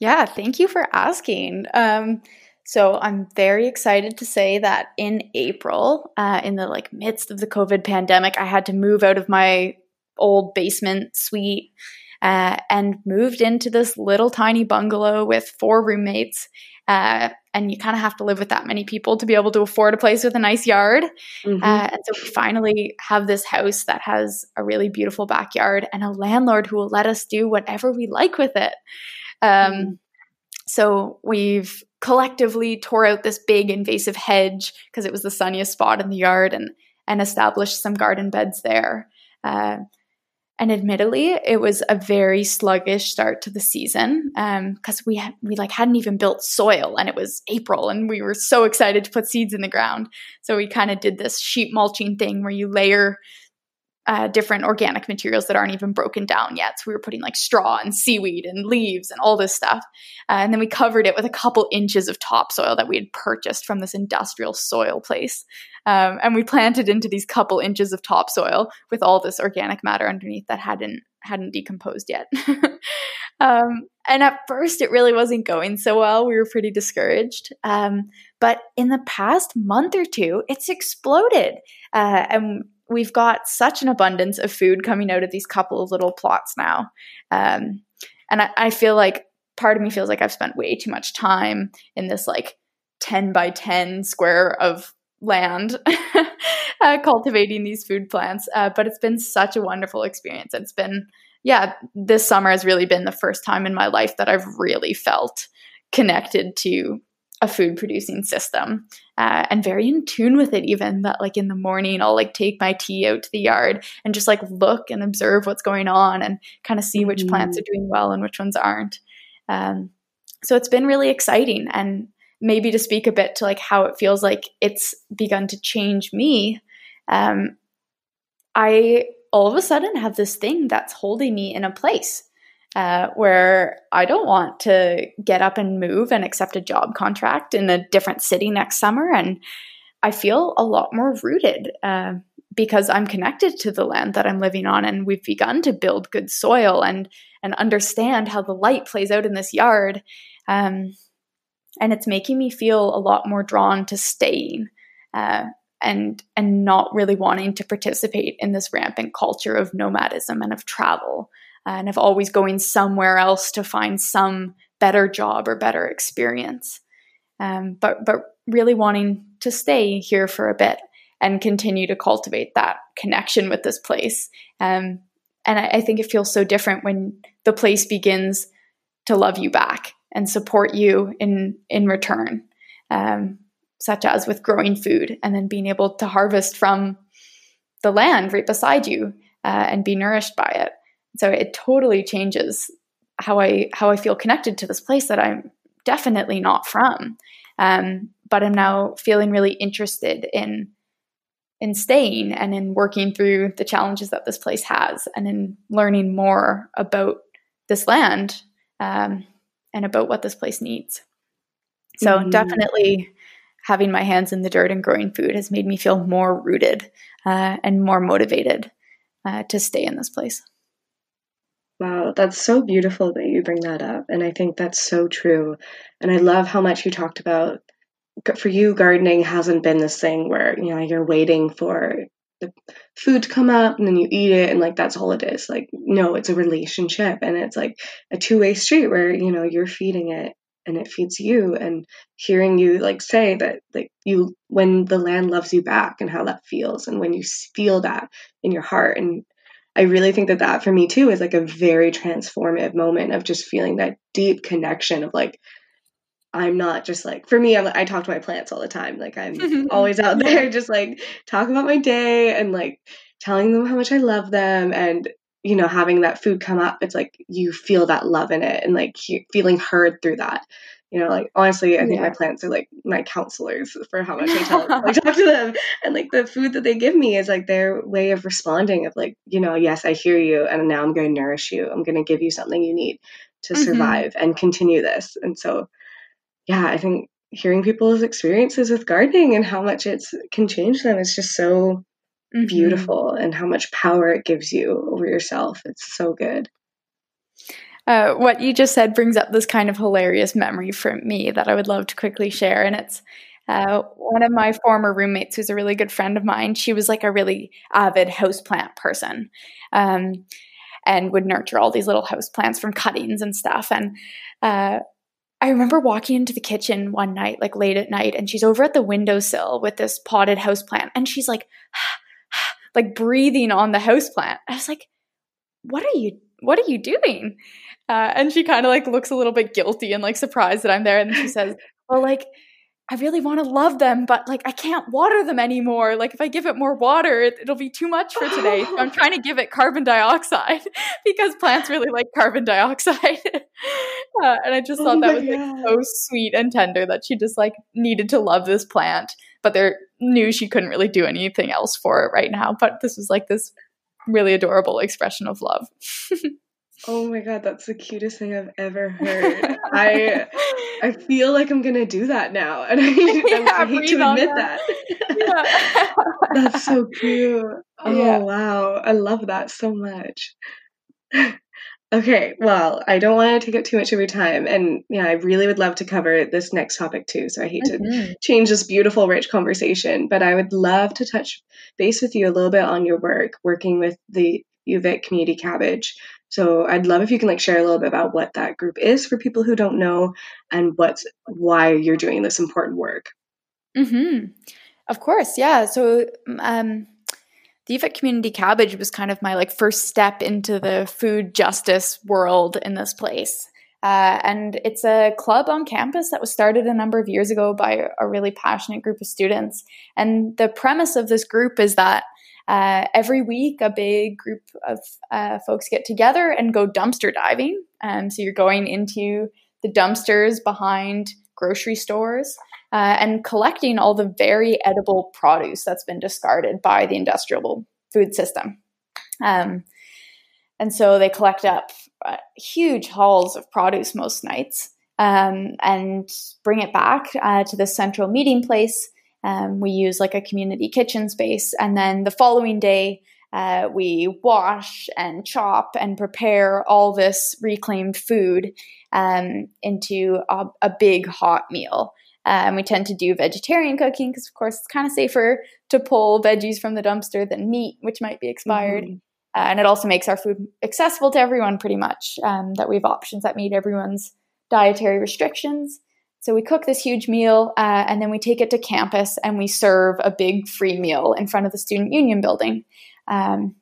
yeah thank you for asking um, so i'm very excited to say that in april uh, in the like midst of the covid pandemic i had to move out of my old basement suite uh, and moved into this little tiny bungalow with four roommates. Uh, and you kind of have to live with that many people to be able to afford a place with a nice yard. Mm-hmm. Uh, and so we finally have this house that has a really beautiful backyard and a landlord who will let us do whatever we like with it. Um, mm-hmm. So we've collectively tore out this big invasive hedge because it was the sunniest spot in the yard and and established some garden beds there. Uh, and admittedly, it was a very sluggish start to the season because um, we had, we like hadn't even built soil, and it was April, and we were so excited to put seeds in the ground. So we kind of did this sheet mulching thing where you layer uh, different organic materials that aren't even broken down yet. So we were putting like straw and seaweed and leaves and all this stuff. Uh, and then we covered it with a couple inches of topsoil that we had purchased from this industrial soil place. Um, and we planted into these couple inches of topsoil with all this organic matter underneath that hadn't hadn't decomposed yet. [LAUGHS] um, and at first, it really wasn't going so well. We were pretty discouraged. Um, but in the past month or two, it's exploded. Uh, and we've got such an abundance of food coming out of these couple of little plots now. Um, and I, I feel like part of me feels like I've spent way too much time in this like 10 by 10 square of land [LAUGHS] uh, cultivating these food plants. Uh, but it's been such a wonderful experience. It's been, yeah, this summer has really been the first time in my life that I've really felt connected to a food producing system uh, and very in tune with it even that like in the morning i'll like take my tea out to the yard and just like look and observe what's going on and kind of see which mm. plants are doing well and which ones aren't um, so it's been really exciting and maybe to speak a bit to like how it feels like it's begun to change me um, i all of a sudden have this thing that's holding me in a place uh, where I don't want to get up and move and accept a job contract in a different city next summer. And I feel a lot more rooted uh, because I'm connected to the land that I'm living on, and we've begun to build good soil and and understand how the light plays out in this yard. Um, and it's making me feel a lot more drawn to staying. Uh, and and not really wanting to participate in this rampant culture of nomadism and of travel and of always going somewhere else to find some better job or better experience. Um, but but really wanting to stay here for a bit and continue to cultivate that connection with this place. Um, and I, I, think it feels so different when the place begins to love you back and support you in in return, um, such as with growing food and then being able to harvest from the land right beside you uh, and be nourished by it. So it totally changes how I how I feel connected to this place that I'm definitely not from. Um, but I'm now feeling really interested in in staying and in working through the challenges that this place has and in learning more about this land um, and about what this place needs. So mm-hmm. definitely having my hands in the dirt and growing food has made me feel more rooted uh, and more motivated uh, to stay in this place. Wow, that's so beautiful that you bring that up. And I think that's so true. And I love how much you talked about for you, gardening hasn't been this thing where, you know, you're waiting for the food to come up and then you eat it and like that's all it is. Like, no, it's a relationship and it's like a two way street where, you know, you're feeding it and it feeds you and hearing you like say that like you when the land loves you back and how that feels and when you feel that in your heart and I really think that that for me too is like a very transformative moment of just feeling that deep connection of like, I'm not just like for me. I'm, I talk to my plants all the time. Like I'm [LAUGHS] always out there, [LAUGHS] just like talk about my day and like telling them how much I love them, and you know having that food come up. It's like you feel that love in it, and like he, feeling heard through that you know, like honestly, I think yeah. my plants are like my counselors for how much I tell [LAUGHS] I talk to them, and like the food that they give me is like their way of responding of like, you know, yes, I hear you, and now I'm going to nourish you. I'm going to give you something you need to mm-hmm. survive and continue this. And so, yeah, I think hearing people's experiences with gardening and how much it can change them is just so mm-hmm. beautiful, and how much power it gives you over yourself. It's so good. Uh, what you just said brings up this kind of hilarious memory for me that I would love to quickly share. And it's uh, one of my former roommates, who's a really good friend of mine. She was like a really avid houseplant person. Um, and would nurture all these little house plants from cuttings and stuff. And uh, I remember walking into the kitchen one night, like late at night, and she's over at the windowsill with this potted house plant, and she's like, [SIGHS] like breathing on the house plant. I was like, "What are you? What are you doing?" Uh, and she kind of like looks a little bit guilty and like surprised that I'm there, and she says, "Well, like." I really want to love them, but like I can't water them anymore. Like if I give it more water, it, will be too much for today. So I'm [LAUGHS] trying to give it carbon dioxide [LAUGHS] because plants really like carbon dioxide. [LAUGHS] uh, and I just thought oh that was like so sweet and tender that she just like needed to love this plant, but they knew she couldn't really do anything else for it right now. But this was like this really adorable expression of love. Oh my god, that's the cutest thing I've ever [LAUGHS] heard. I I feel like I'm gonna do that now, [LAUGHS] and I, [LAUGHS] yeah, I hate to admit that. that. Yeah. that's so cute. Oh yeah. wow, I love that so much. okay, well, I don't want to take up too much of your time, and yeah, I really would love to cover this next topic too. So I hate mm-hmm. to change this beautiful, rich conversation, but I would love to touch base with you a little bit on your work working with the UVic Community Cabbage. So I'd love if you can like share a little bit about what that group is for people who don't know and what's why you're doing this important work. Mm-hmm. Of course, yeah. So um, the UVic Community Cabbage was kind of my like first step into the food justice world in this place. Uh, and it's a club on campus that was started a number of years ago by a really passionate group of students. And the premise of this group is that uh, every week, a big group of uh, folks get together and go dumpster diving. Um, so you're going into the dumpsters behind grocery stores uh, and collecting all the very edible produce that's been discarded by the industrial food system. Um, and so they collect up uh, huge hauls of produce most nights um, and bring it back uh, to the central meeting place um, we use like a community kitchen space. And then the following day, uh, we wash and chop and prepare all this reclaimed food um, into a, a, big hot meal. And we tend to do vegetarian cooking because, of course, it's kind of safer to pull veggies from the dumpster than meat, which might be expired. Mm-hmm. Uh, and it also makes our food accessible to everyone pretty much, um, that we have options that meet everyone's dietary restrictions. So we cook this huge meal uh, and then we take it to campus and we serve a big free meal in front of the student union building. Um,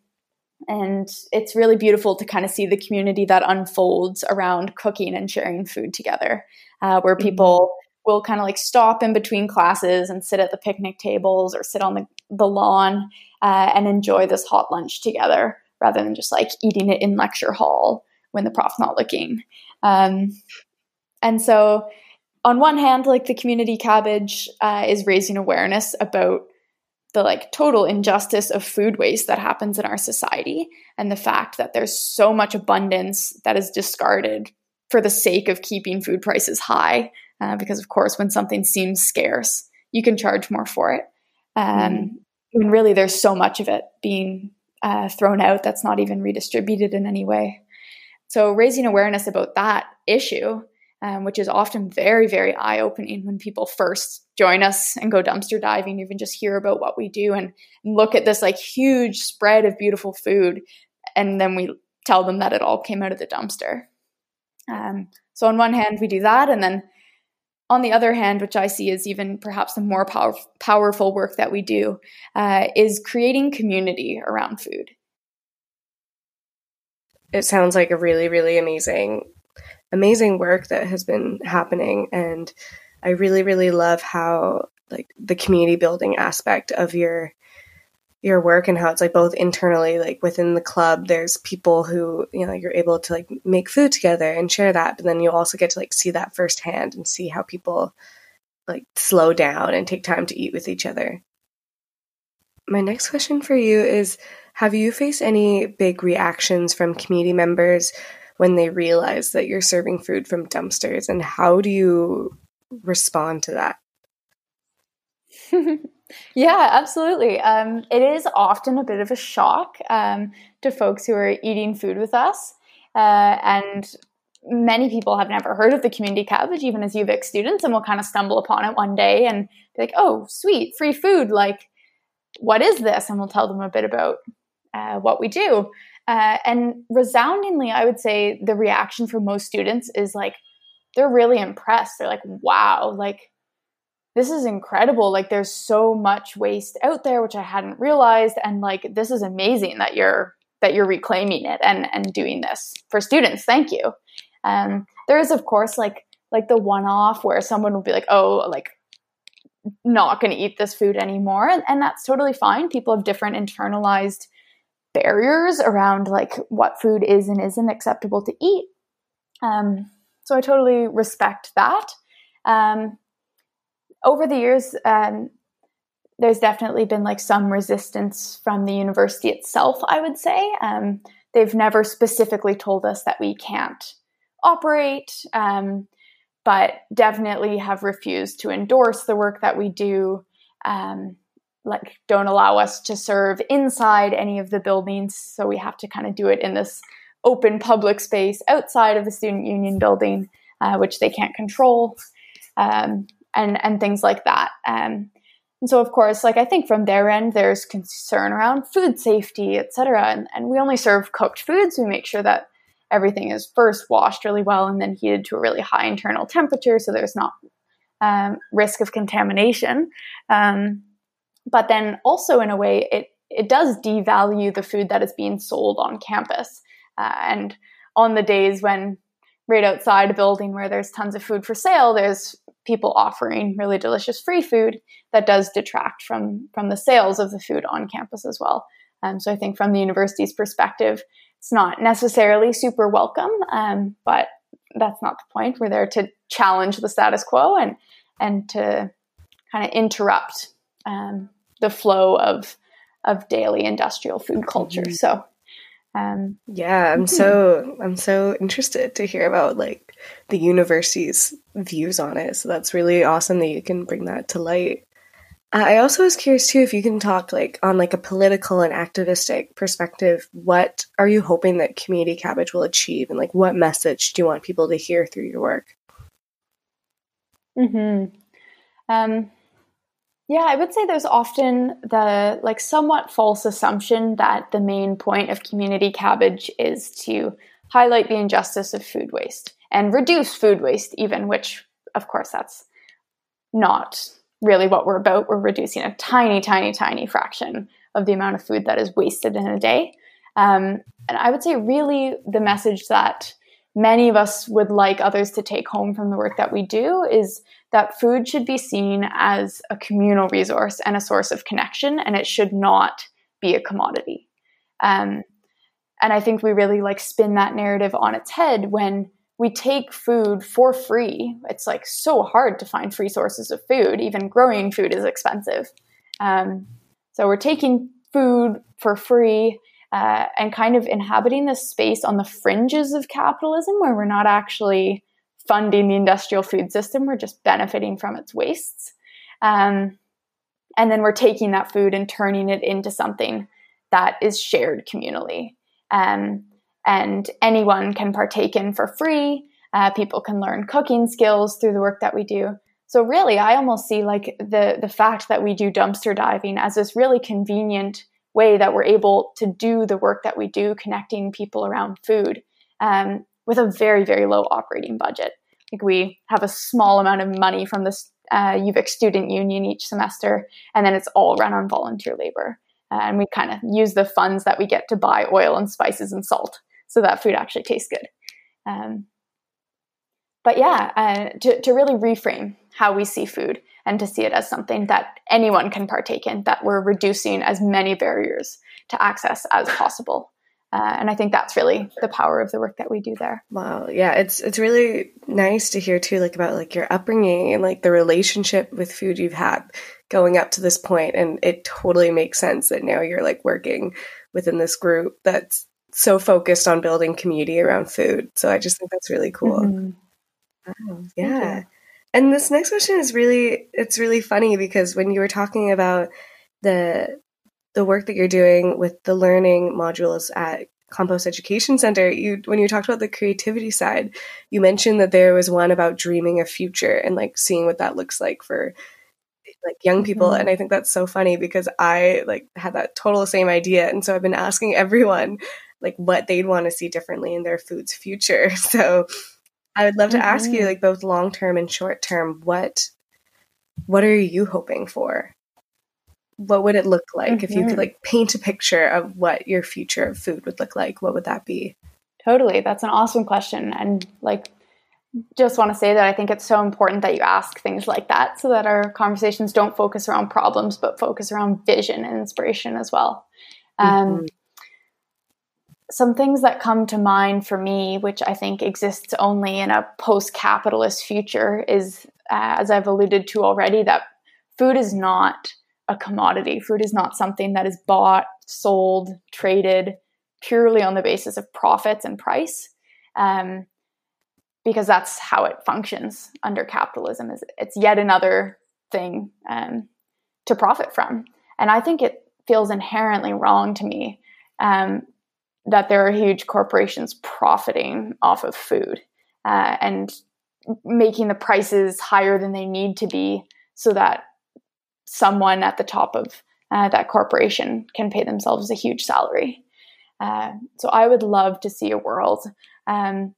and it's really beautiful to kind of see the community that unfolds around cooking and sharing food together, uh, where mm-hmm. people will kind of like stop in between classes and sit at the picnic tables or sit on the, the lawn uh, and enjoy this hot lunch together rather than just like eating it in lecture hall when the prof's not looking. Um, and so on one hand, like the community cabbage uh, is raising awareness about the like total injustice of food waste that happens in our society and the fact that there's so much abundance that is discarded for the sake of keeping food prices high. Uh, because of course, when something seems scarce, you can charge more for it. Um, mm. When really there's so much of it being uh, thrown out that's not even redistributed in any way. So raising awareness about that issue um, which is often very, very eye opening when people first join us and go dumpster diving, even just hear about what we do and look at this like huge spread of beautiful food. And then we tell them that it all came out of the dumpster. Um, so, on one hand, we do that. And then on the other hand, which I see as even perhaps the more power- powerful work that we do, uh, is creating community around food. It sounds like a really, really amazing amazing work that has been happening and I really really love how like the community building aspect of your your work and how it's like both internally like within the club there's people who you know you're able to like make food together and share that but then you also get to like see that firsthand and see how people like slow down and take time to eat with each other. My next question for you is have you faced any big reactions from community members when they realize that you're serving food from dumpsters and how do you respond to that? [LAUGHS] Yeah absolutely. Um, it is often a bit of a shock um, to folks who are eating food with us uh, and many people have never heard of the community cabbage even as uvic students and will kind of stumble upon it one day and be like oh sweet free food like what is this? And we'll tell them a bit about uh, what we do Uh, and resoundingly, I would say the reaction from most students is like, they're really impressed. They're like, wow, like, this is incredible. Like, there's so much waste out there, which I hadn't realized. And like, this is amazing that you're that you're reclaiming it and and doing this for students. Thank you. Um, there is, of course, like like the one off where someone will be like, oh, like not going to eat this food anymore, and, and that's totally fine. People have different internalized barriers around like what food is and isn't acceptable to eat. Um, so I totally respect that. Um, over the years, um, there's definitely been like some resistance from the university itself, I would say. Um, they've never specifically told us that we can't operate, um, but definitely have refused to endorse the work that we do. Um, like, don't allow us to serve inside any of the buildings. So we have to kind of do it in this open public space outside of the student union building, uh, which they can't control, um, and and things like that. Um, and so, of course, like I think from their end, there's concern around food safety, et cetera. And, and we only serve cooked foods. We make sure that everything is first washed really well and then heated to a really high internal temperature so there's not um, risk of contamination. But then also, in a way, it, it does devalue the food that is being sold on campus. Uh, and on the days when right outside a building where there's tons of food for sale, there's people offering really delicious free food that does detract from from the sales of the food on campus as well. Um, so I think from the university's perspective, it's not necessarily super welcome, um, but that's not the point. We're there to challenge the status quo and and to kind of interrupt um, the flow of of daily industrial food culture. Mm-hmm. So um, yeah, I'm so I'm so interested to hear about like the university's views on it. So that's really awesome that you can bring that to light. I also was curious too if you can talk like on like a political and activistic perspective. What are you hoping that Community Cabbage will achieve, and like what message do you want people to hear through your work? Hmm. Um, yeah, I would say there's often the like somewhat false assumption that the main point of community cabbage is to highlight the injustice of food waste and reduce food waste even which of course that's not really what we're about. We're reducing a tiny tiny tiny fraction of the amount of food that is wasted in a day. Um, and I would say really the message that many of us would like others to take home from the work that we do is that food should be seen as a communal resource and a source of connection, and it should not be a commodity. Um, and I think we really like spin that narrative on its head when we take food for free. It's like so hard to find free sources of food. Even growing food is expensive. Um, so we're taking food for free uh, and kind of inhabiting this space on the fringes of capitalism where we're not actually funding the industrial food system, we're just benefiting from its wastes. Um, and then we're taking that food and turning it into something that is shared communally. Um, and anyone can partake in for free. Uh, people can learn cooking skills through the work that we do. So really, I almost see like the the fact that we do dumpster diving as this really convenient way that we're able to do the work that we do, connecting people around food um, with a very, very low operating budget. Like we have a small amount of money from this uh, UVic student union each semester, and then it's all run on volunteer labor. And we kind of use the funds that we get to buy oil and spices and salt so that food actually tastes good. Um, but yeah, uh, to, to really reframe how we see food and to see it as something that anyone can partake in, that we're reducing as many barriers to access as possible. Uh, and I think that's really the power of the work that we do there. Wow, yeah, it's it's really nice to hear too, like about like your upbringing and like the relationship with food you've had going up to this point, and it totally makes sense that now you're like working within this group that's so focused on building community around food. So I just think that's really cool. Mm-hmm. Wow, yeah. And this next question is really it's really funny because when you were talking about the the work that you're doing with the learning modules at Compost Education Center, you when you talked about the creativity side, you mentioned that there was one about dreaming a future and like seeing what that looks like for like young people mm-hmm. and i think that's so funny because i like had that total same idea and so i've been asking [LAUGHS] everyone like what they'd want to see differently in their food's future. [LAUGHS] So I would love to mm-hmm. ask you mm-hmm. like both long term and short term, what what are you hoping for? What would it look like mm-hmm. if you could mm-hmm. like paint a picture of what your future of food would look like? What would that be? Totally. That's an awesome question. And like just want to say that I think it's so important that you ask things like that so that our conversations don't focus around problems, but focus around vision and inspiration as well. Um, mm-hmm. Some things that come to mind for me, which I think exists only in a post capitalist future, is uh, as I've alluded to already, that food is not a commodity. Food is not something that is bought, sold, traded purely on the basis of profits and price. Um, because that's how it functions under capitalism is it's yet another thing um, to profit from and i think it feels inherently wrong to me um, that there are huge corporations profiting off of food uh, and making the prices higher than they need to be so that someone at the top of uh, that corporation can pay themselves a huge salary. Uh, so I would love to see a world um,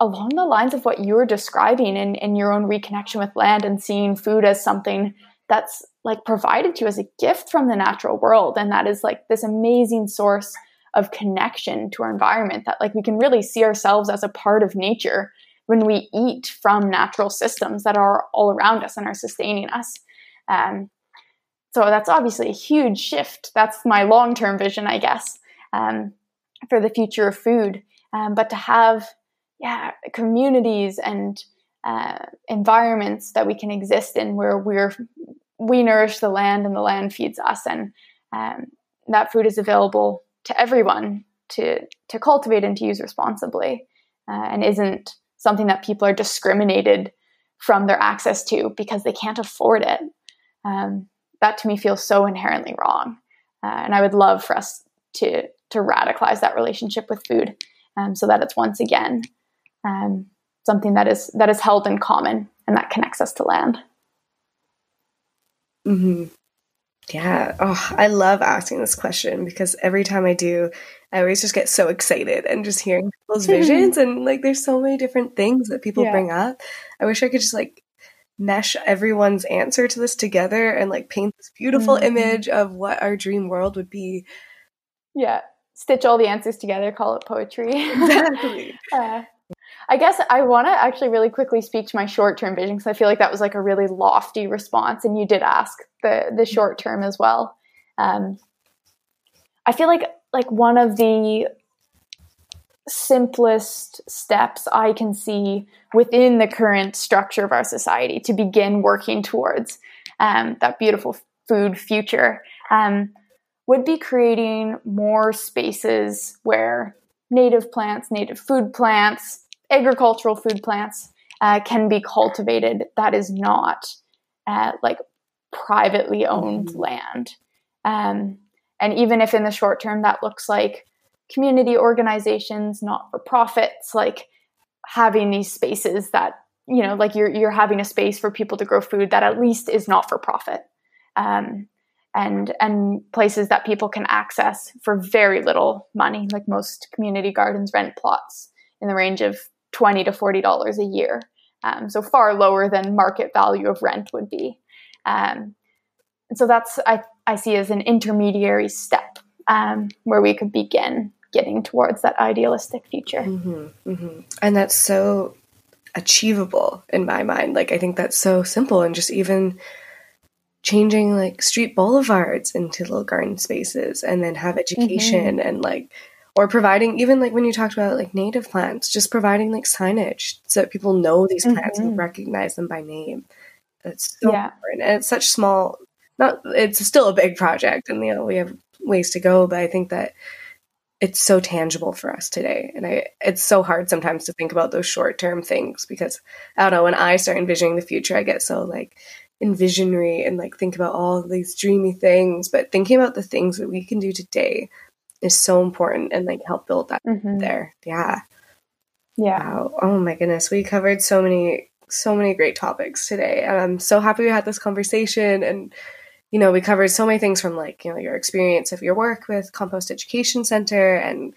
along the lines of what you're describing in, in your own reconnection with land and seeing food as something that's like provided to you as a gift from the natural world and that is like this amazing source of connection to our environment that like we can really see ourselves as a part of nature when we eat from natural systems that are all around us and are sustaining us um, so that's obviously a huge shift. That's my long-term vision i guess um, for the future of food. Um, but to have yeah communities and uh, environments that we can exist in where we're we nourish the land and the land feeds us and um, that food is available to everyone to to cultivate and to use responsibly uh, and isn't something that people are discriminated from their access to because they can't afford it um, that to me feels so inherently wrong uh, and i would love for us to to radicalize that relationship with food um, so that it's once again um, something that is that is held in common and that connects us to land. Hmm. Yeah. Oh, I love asking this question because every time I do, I always just get so excited and just hearing people's [LAUGHS] visions and like there's so many different things that people yeah. bring up. I wish I could just like mesh everyone's answer to this together and like paint this beautiful mm-hmm. image of what our dream world would be. Yeah. Stitch all the answers together, call it poetry. [LAUGHS] [LAUGHS] Exactly. uh, I guess I want to actually really quickly speak to my short term vision because I feel like that was like a really lofty response, and you did ask the the short term as well. Um, I feel like like one of the simplest steps I can see within the current structure of our society to begin working towards um, that beautiful food future um, would be creating more spaces where native plants, native food plants, agricultural food plants uh, can be cultivated that is not uh, like privately owned mm-hmm. land. Um, and even if in the short term that looks like community organizations, not for profits, like having these spaces that you know, like you're you're having a space for people to grow food that at least is not for profit, um, and and places that people can access for very little money. Like most community gardens rent plots in the range of 20 to 40 dollars a year um, so far lower than market value of rent would be um, and so that's I, I see as an intermediary step um, where we could begin getting towards that idealistic future mm-hmm, mm-hmm. and that's so achievable in my mind like i think that's so simple and just even changing like street boulevards into little garden spaces and then have education mm-hmm. and like or providing even like when you talked about like native plants just providing like signage so that people know these plants mm-hmm. and recognize them by name it's so yeah. important and it's such small not it's still a big project and you know we have ways to go but i think that it's so tangible for us today and i it's so hard sometimes to think about those short term things because i don't know when i start envisioning the future i get so like envisionary and like think about all these dreamy things but thinking about the things that we can do today is so important and like help build that mm-hmm. there. Yeah. Yeah. Wow. Oh my goodness. We covered so many so many great topics today. And I'm so happy we had this conversation and you know, we covered so many things from like, you know, your experience of your work with Compost Education Center and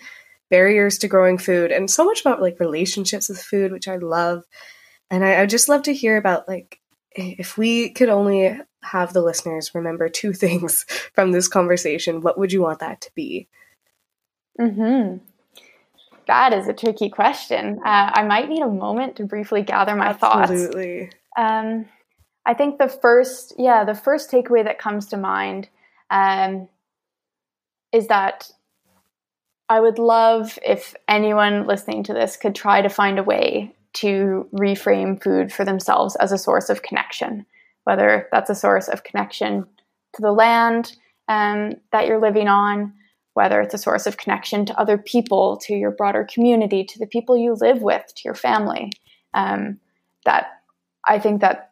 barriers to growing food and so much about like relationships with food, which I love. And I, I just love to hear about like if we could only have the listeners remember two [LAUGHS] things from this conversation, what would you want that to be? Hmm. That is a tricky question. Uh, I might need a moment to briefly gather my Absolutely. thoughts. Absolutely. Um, I think the first, yeah, the first takeaway that comes to mind um, is that I would love if anyone listening to this could try to find a way to reframe food for themselves as a source of connection, whether that's a source of connection to the land um, that you're living on, whether it's a source of connection to other people, to your broader community, to the people you live with, to your family. Um, that I think that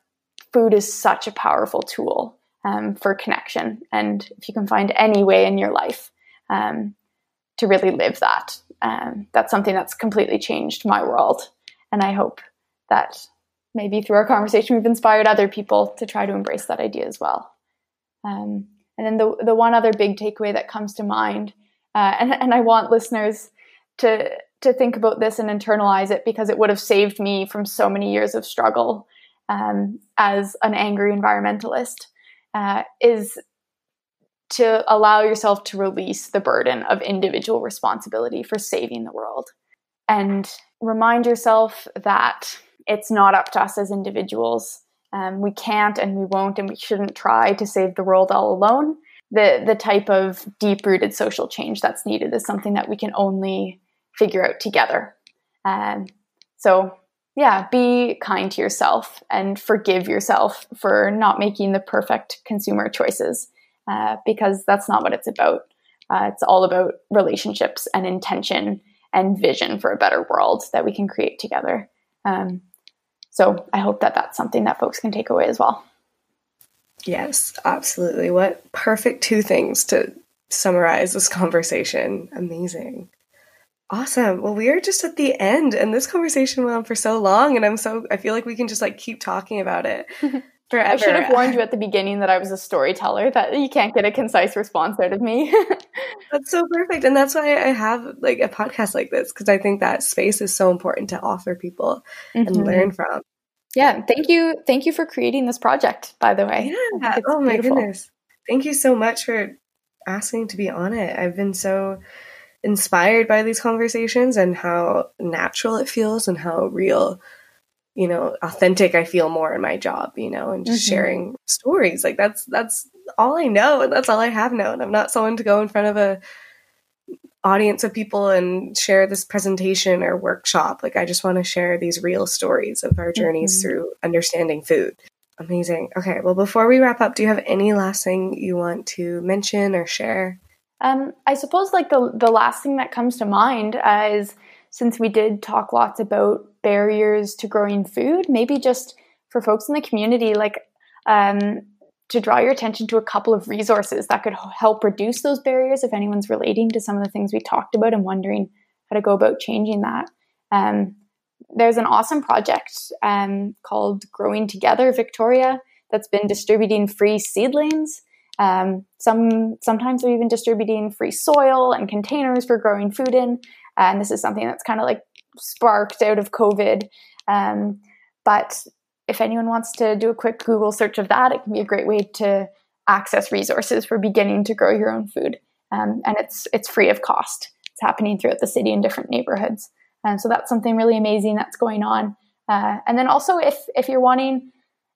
food is such a powerful tool um, for connection. And if you can find any way in your life um, to really live that. Um, that's something that's completely changed my world. And I hope that maybe through our conversation, we've inspired other people to try to embrace that idea as well. Um, and then the, the one other big takeaway that comes to mind, uh, and, and I want listeners to, to think about this and internalize it because it would have saved me from so many years of struggle um, as an angry environmentalist, uh, is to allow yourself to release the burden of individual responsibility for saving the world and remind yourself that it's not up to us as individuals. Um, we can't and we won't and we shouldn't try to save the world all alone. The, the type of deep rooted social change that's needed is something that we can only figure out together. Um, so, yeah, be kind to yourself and forgive yourself for not making the perfect consumer choices uh, because that's not what it's about. Uh, it's all about relationships and intention and vision for a better world that we can create together. Um, so I hope that that's something that folks can take away as well. Yes, absolutely. What perfect two things to summarize this conversation. Amazing. Awesome. Well, we are just at the end, and this conversation went on for so long, and I'm so I feel like we can just like keep talking about it. [LAUGHS] Forever. I should have warned you [LAUGHS] at the beginning that I was a storyteller, that you can't get a concise response out of me. [LAUGHS] that's so perfect. And that's why I have like a podcast like this, because I think that space is so important to offer people mm-hmm. and learn from. Yeah. Thank you. Thank you for creating this project, by the way. Yeah. oh my beautiful. goodness. Thank you so much for asking to be on it. I've been so inspired by these conversations and how natural it feels and how real you know authentic i feel more in my job you know and just mm-hmm. sharing stories. Like that's that's all i know and that's all i have known. I'm not someone to go in front of a audience of people and share this presentation or workshop. Like i just want to share these real stories of our journeys mm-hmm. through understanding food. Amazing. Okay well before we wrap up do you have any last thing you want to mention or share um, i suppose like the the last thing that comes to mind uh, is since we did talk lots about barriers to growing food, maybe just for folks in the community, like um, to draw your attention to a couple of resources that could help reduce those barriers if anyone's relating to some of the things we talked about and wondering how to go about changing that. Um, there's an awesome project um, called Growing Together Victoria that's been distributing free seedlings. Um, some sometimes they're even distributing free soil and containers for growing food in. And this is something that's kind of like sparked out of COVID. Um, but if anyone wants to do a quick Google search of that, it can be a great way to access resources for beginning to grow your own food. Um, and it's it's free of cost. It's happening throughout the city in different neighborhoods. And so that's something really amazing that's going on. Uh, and then also, if if you're wanting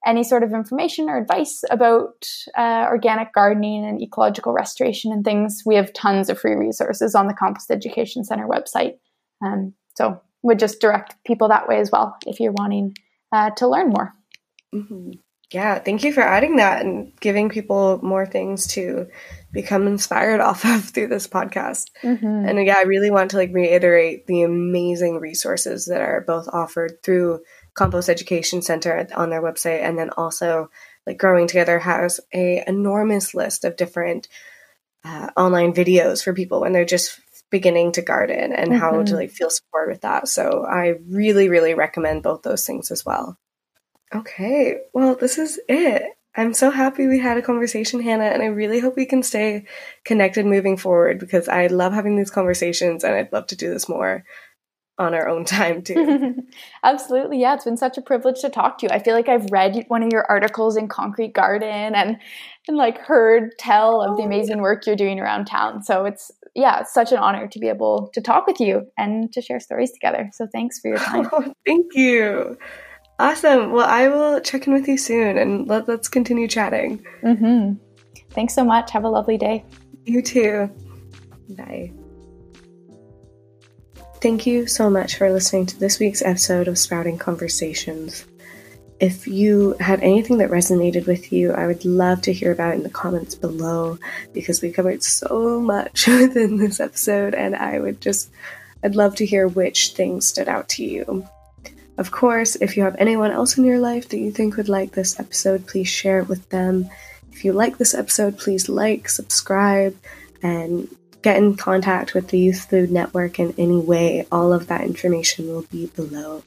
any sort of information or advice about uh, organic gardening and ecological restoration and things, we have tons of free resources on the Compost Education Center website. Um, so would just direct people that way as well if you're wanting uh, to learn more. Mm-hmm. Yeah, thank you for adding that and giving people more things to become inspired [LAUGHS] off of through this podcast. Mm-hmm. And yeah, I really want to like reiterate the amazing resources that are both offered through Compost Education Center on their website, and then also like Growing Together has a enormous list of different uh, online videos for people when they're just beginning to garden and mm-hmm. how to mm-hmm. like feel support with that. So I really, really recommend both those things as well. Okay, well, this is it. I'm so happy we had a conversation, Hannah, and I really hope we can stay connected moving forward because I love having these conversations and I'd love to do this more on our own time too. [LAUGHS] Absolutely. Yeah, it's been such a privilege to talk to you. I feel like I've read one of your articles in Concrete Garden and and like heard tell of the amazing work you're doing around town. So it's yeah, it's such an honor to be able to talk with you and to share stories together. So thanks for your time. [LAUGHS] Oh, thank you. Awesome. Well, I will check in with you soon and let, us continue chatting. Mm-hmm. Thanks so much. Have a lovely day. You too. Bye. Thank you so much for listening to this week's episode of Sprouting Conversations. If you had anything that resonated with you, I would love to hear about it in the comments below because we covered so much [LAUGHS] within this episode, and I would just, I'd love to hear which things stood out to you. Of course, if you have anyone else in your life that you think would like this episode, please share it with them. If you like this episode, please like, subscribe, and get in contact with the Youth Food Network in any way. All of that information will be below.